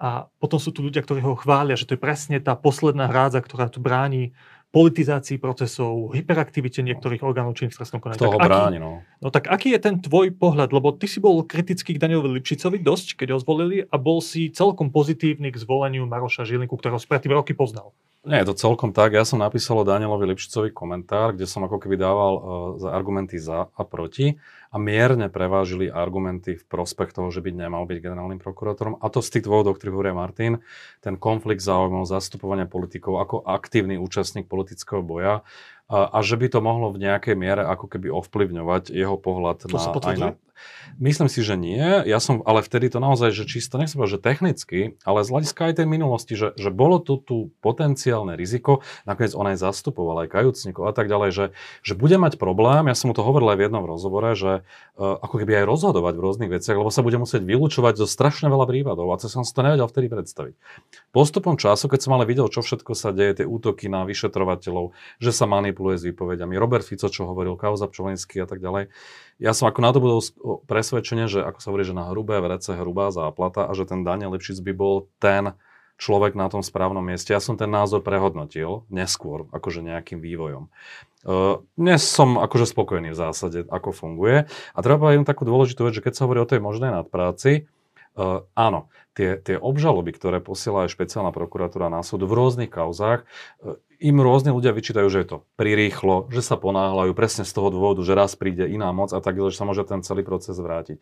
A potom sú tu ľudia, ktorí ho chvália, že to je presne tá posledná hrádza, ktorá tu bráni politizácii procesov, hyperaktivite niektorých orgánov činných v trestnom konaní. Toho bráni, no. no. tak aký je ten tvoj pohľad? Lebo ty si bol kritický k Danielovi Lipšicovi dosť, keď ho zvolili a bol si celkom pozitívny k zvoleniu Maroša Žilinku, ktorého si predtým roky poznal. Nie je to celkom tak. Ja som napísal o Danielovi Lipšicovi komentár, kde som ako keby dával uh, za argumenty za a proti a mierne prevážili argumenty v prospech toho, že by nemal byť generálnym prokurátorom. A to z tých dôvodov, ktorých hovoria Martin, ten konflikt záujmov, zastupovania politikov ako aktívny účastník politického boja a, a že by to mohlo v nejakej miere ako keby ovplyvňovať jeho pohľad to na, aj na, Myslím si, že nie. Ja som, ale vtedy to naozaj, že čisto, nechcem povedať, že technicky, ale z hľadiska aj tej minulosti, že, že bolo tu tu potenciálne riziko, nakoniec on aj zastupoval aj kajúcnikov a tak ďalej, že, že bude mať problém, ja som mu to hovoril aj v jednom rozhovore, že uh, ako keby aj rozhodovať v rôznych veciach, lebo sa bude musieť vylúčovať zo strašne veľa prípadov a to som si to nevedel vtedy predstaviť. Postupom času, keď som ale videl, čo všetko sa deje, tie útoky na vyšetrovateľov, že sa manipuluje s výpovediami, Robert Fico, čo hovoril, Kauza Pčolinský a tak ďalej, ja som ako na to budol presvedčenie, že ako sa hovorí, že na hrubé vrece hrubá záplata a že ten Daniel Lipšic by bol ten človek na tom správnom mieste. Ja som ten názor prehodnotil neskôr, akože nejakým vývojom. Uh, dnes som akože spokojný v zásade, ako funguje. A treba povedať takú dôležitú vec, že keď sa hovorí o tej možnej nadpráci, áno, tie, tie obžaloby, ktoré posiela aj špeciálna prokuratúra na súd v rôznych kauzách, im rôzne ľudia vyčítajú, že je to prirýchlo, že sa ponáhľajú presne z toho dôvodu, že raz príde iná moc a tak že sa môže ten celý proces vrátiť.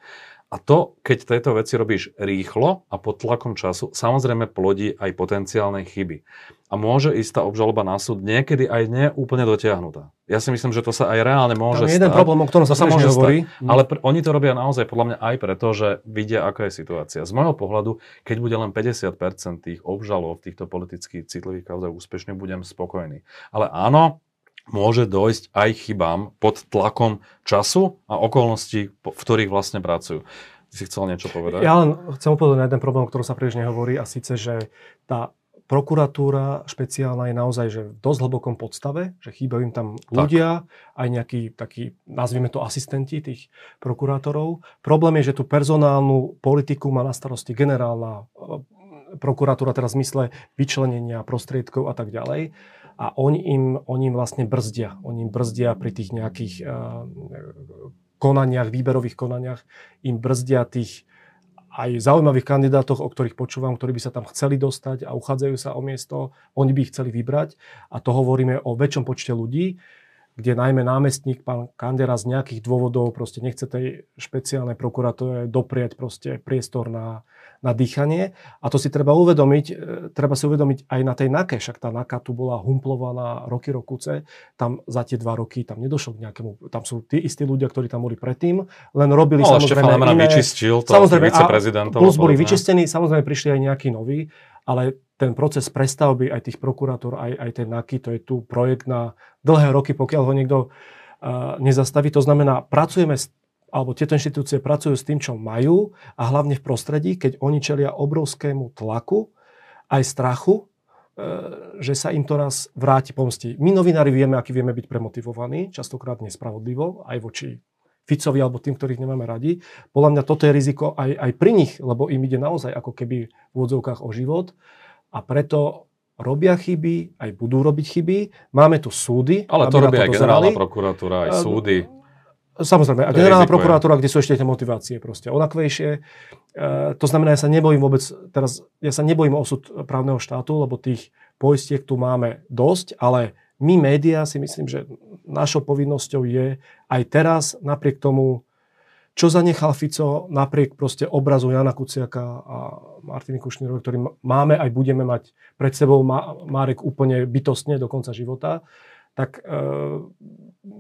A to, keď tieto veci robíš rýchlo a pod tlakom času, samozrejme plodí aj potenciálne chyby a môže ísť tá obžaloba na súd niekedy aj nie úplne dotiahnutá. Ja si myslím, že to sa aj reálne môže Tam je jeden stať. problém, o ktorom sa, sa môže hovorí. Stať, ale pr- oni to robia naozaj podľa mňa aj preto, že vidia, aká je situácia. Z môjho pohľadu, keď bude len 50% tých obžalov v týchto politicky citlivých kauzách úspešne, budem spokojný. Ale áno, môže dojsť aj chybám pod tlakom času a okolností, v ktorých vlastne pracujú. Ty si chcel niečo povedať? Ja len chcem povedať na jeden problém, o ktorom sa príliš nehovorí a síce, že tá prokuratúra špeciálna je naozaj že v dosť hlbokom podstave, že chýbajú im tam ľudia, tak. aj nejakí takí, nazvime to asistenti tých prokurátorov. Problém je, že tú personálnu politiku má na starosti generálna e, prokuratúra, teraz v zmysle vyčlenenia prostriedkov a tak ďalej. A oni im, oni im vlastne brzdia. Oni im brzdia pri tých nejakých uh, konaniach, výberových konaniach, im brzdia tých aj zaujímavých kandidátoch, o ktorých počúvam, ktorí by sa tam chceli dostať a uchádzajú sa o miesto, oni by ich chceli vybrať. A to hovoríme o väčšom počte ľudí, kde najmä námestník, pán Kandera z nejakých dôvodov proste nechce tej špeciálnej prokuratúre dopriať proste priestor na, na dýchanie. A to si treba uvedomiť, e, treba si uvedomiť aj na tej NAKE, však tá NAKA tu bola humplovaná roky rokuce, tam za tie dva roky tam nedošlo k nejakému, tam sú tí istí ľudia, ktorí tam boli predtým, len robili no, samozrejme Štefan iné. vyčistil to samozrejme, viceprezidentov. Plus boli vyčistení, samozrejme prišli aj nejakí noví, ale ten proces prestavby aj tých prokurátor, aj, aj ten NAKY, to je tu projekt na dlhé roky, pokiaľ ho niekto uh, nezastaví. To znamená, pracujeme s alebo tieto inštitúcie pracujú s tým, čo majú a hlavne v prostredí, keď oni čelia obrovskému tlaku, aj strachu, e, že sa im to raz vráti pomsti. My novinári vieme, aký vieme byť premotivovaní, častokrát nespravodlivo, aj voči Ficovi alebo tým, ktorých nemáme radi. Podľa mňa toto je riziko aj, aj pri nich, lebo im ide naozaj ako keby v úvodzovkách o život. A preto robia chyby, aj budú robiť chyby. Máme tu súdy. Ale to robí aj generálna prokuratúra, aj A- súdy. Samozrejme, a generálna riziko, prokuratúra, kde sú ešte tie motivácie proste onakvejšie. E, to znamená, ja sa nebojím vôbec, teraz, ja sa nebojím osud právneho štátu, lebo tých poistiek tu máme dosť, ale my médiá si myslím, že našou povinnosťou je aj teraz, napriek tomu, čo zanechal Fico, napriek proste obrazu Jana Kuciaka a Martiny Kušnírovej, ktorý máme aj budeme mať pred sebou, má, Márek úplne bytostne do konca života, tak e,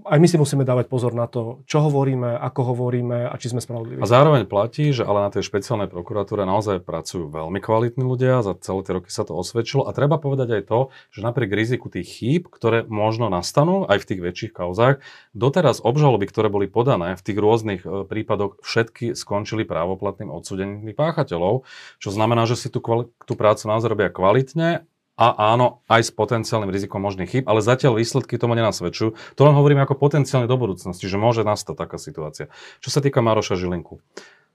aj my si musíme dávať pozor na to, čo hovoríme, ako hovoríme a či sme spravodliví. A zároveň platí, že ale na tej špeciálnej prokuratúre naozaj pracujú veľmi kvalitní ľudia, za celé tie roky sa to osvedčilo a treba povedať aj to, že napriek riziku tých chýb, ktoré možno nastanú aj v tých väčších kauzách, doteraz obžaloby, ktoré boli podané v tých rôznych e, prípadoch, všetky skončili právoplatným odsúdením tých páchateľov, čo znamená, že si tú, kvali- tú prácu naozaj robia kvalitne a áno, aj s potenciálnym rizikom možných chýb, ale zatiaľ výsledky tomu nenasvedčujú. To len hovorím ako potenciálne do budúcnosti, že môže nastať taká situácia. Čo sa týka Maroša Žilinku.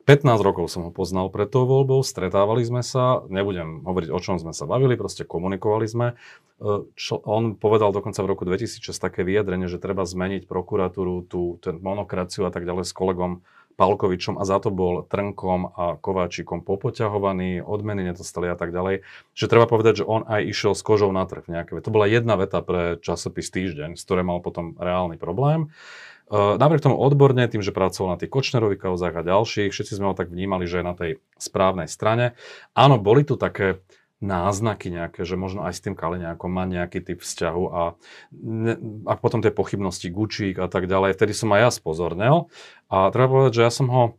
15 rokov som ho poznal pred tou voľbou, stretávali sme sa, nebudem hovoriť o čom sme sa bavili, proste komunikovali sme. E, Čo, on povedal dokonca v roku 2006 také vyjadrenie, že treba zmeniť prokuratúru, tú, tú monokraciu a tak ďalej s kolegom Palkovičom a za to bol Trnkom a Kováčikom popoťahovaný, odmeny nedostali a tak ďalej. Že treba povedať, že on aj išiel s kožou na trh nejaké. To bola jedna veta pre časopis Týždeň, z ktorej mal potom reálny problém. Uh, napriek tomu odborne, tým, že pracoval na tých Kočnerových kauzách a ďalších, všetci sme ho tak vnímali, že je na tej správnej strane. Áno, boli tu také náznaky nejaké, že možno aj s tým Kaliňákom má nejaký typ vzťahu a, ne, a potom tie pochybnosti Gučík a tak ďalej. Vtedy som aj ja spozornel a treba povedať, že ja som ho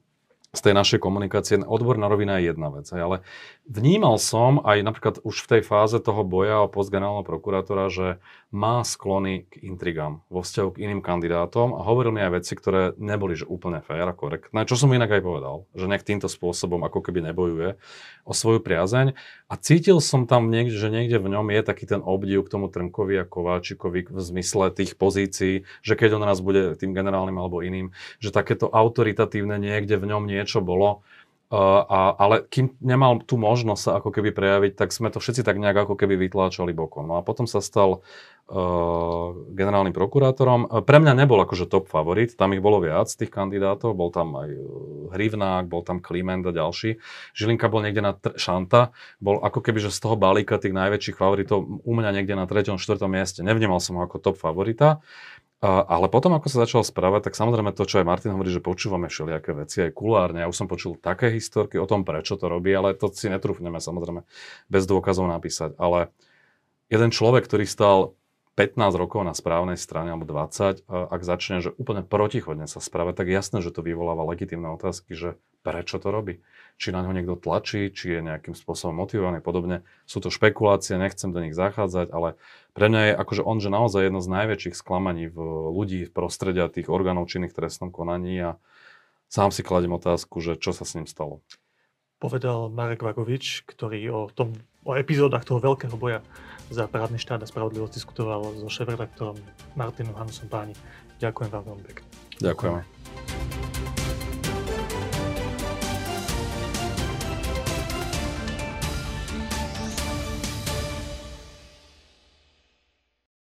z tej našej komunikácie, odborná rovina je jedna vec, ale vnímal som aj napríklad už v tej fáze toho boja o post generálneho prokurátora, že má sklony k intrigám vo vzťahu k iným kandidátom a hovoril mi aj veci, ktoré neboli že úplne fér a korektné, čo som inak aj povedal, že nech týmto spôsobom ako keby nebojuje o svoju priazeň. A cítil som tam niekde, že niekde v ňom je taký ten obdiv k tomu Trnkovi a Kováčikovi v zmysle tých pozícií, že keď on raz bude tým generálnym alebo iným, že takéto autoritatívne niekde v ňom niečo bolo, a, ale kým nemal tú možnosť sa ako keby prejaviť, tak sme to všetci tak nejak ako keby vytláčali bokom. No a potom sa stal uh, generálnym prokurátorom. Uh, Pre mňa nebol akože top favorit, tam ich bolo viac, tých kandidátov, bol tam aj uh, Hrivnák, bol tam Kliment a ďalší. Žilinka bol niekde na tr- Šanta, bol ako keby, že z toho balíka tých najväčších favoritov u mňa niekde na 3. 4. mieste. Nevnímal som ho ako top favorita. A, ale potom, ako sa začal správať, tak samozrejme to, čo aj Martin hovorí, že počúvame všelijaké veci aj kulárne. Ja už som počul také historky o tom, prečo to robí, ale to si netrúfneme samozrejme bez dôkazov napísať. Ale jeden človek, ktorý stal 15 rokov na správnej strane, alebo 20, a ak začne, že úplne protichodne sa správať, tak jasné, že to vyvoláva legitimné otázky, že prečo to robí. Či na ňo niekto tlačí, či je nejakým spôsobom motivovaný, podobne. Sú to špekulácie, nechcem do nich zachádzať, ale pre mňa je akože on, že naozaj jedno z najväčších sklamaní v ľudí v prostredia tých orgánov činných trestnom konaní a sám si kladem otázku, že čo sa s ním stalo. Povedal Marek Vagovič, ktorý o, tom, o epizódach toho veľkého boja za právny štát a spravodlivosť diskutoval so šéf-redaktorom Martinom Hanusom Páni. Ďakujem vám veľmi pekne. Ďakujeme.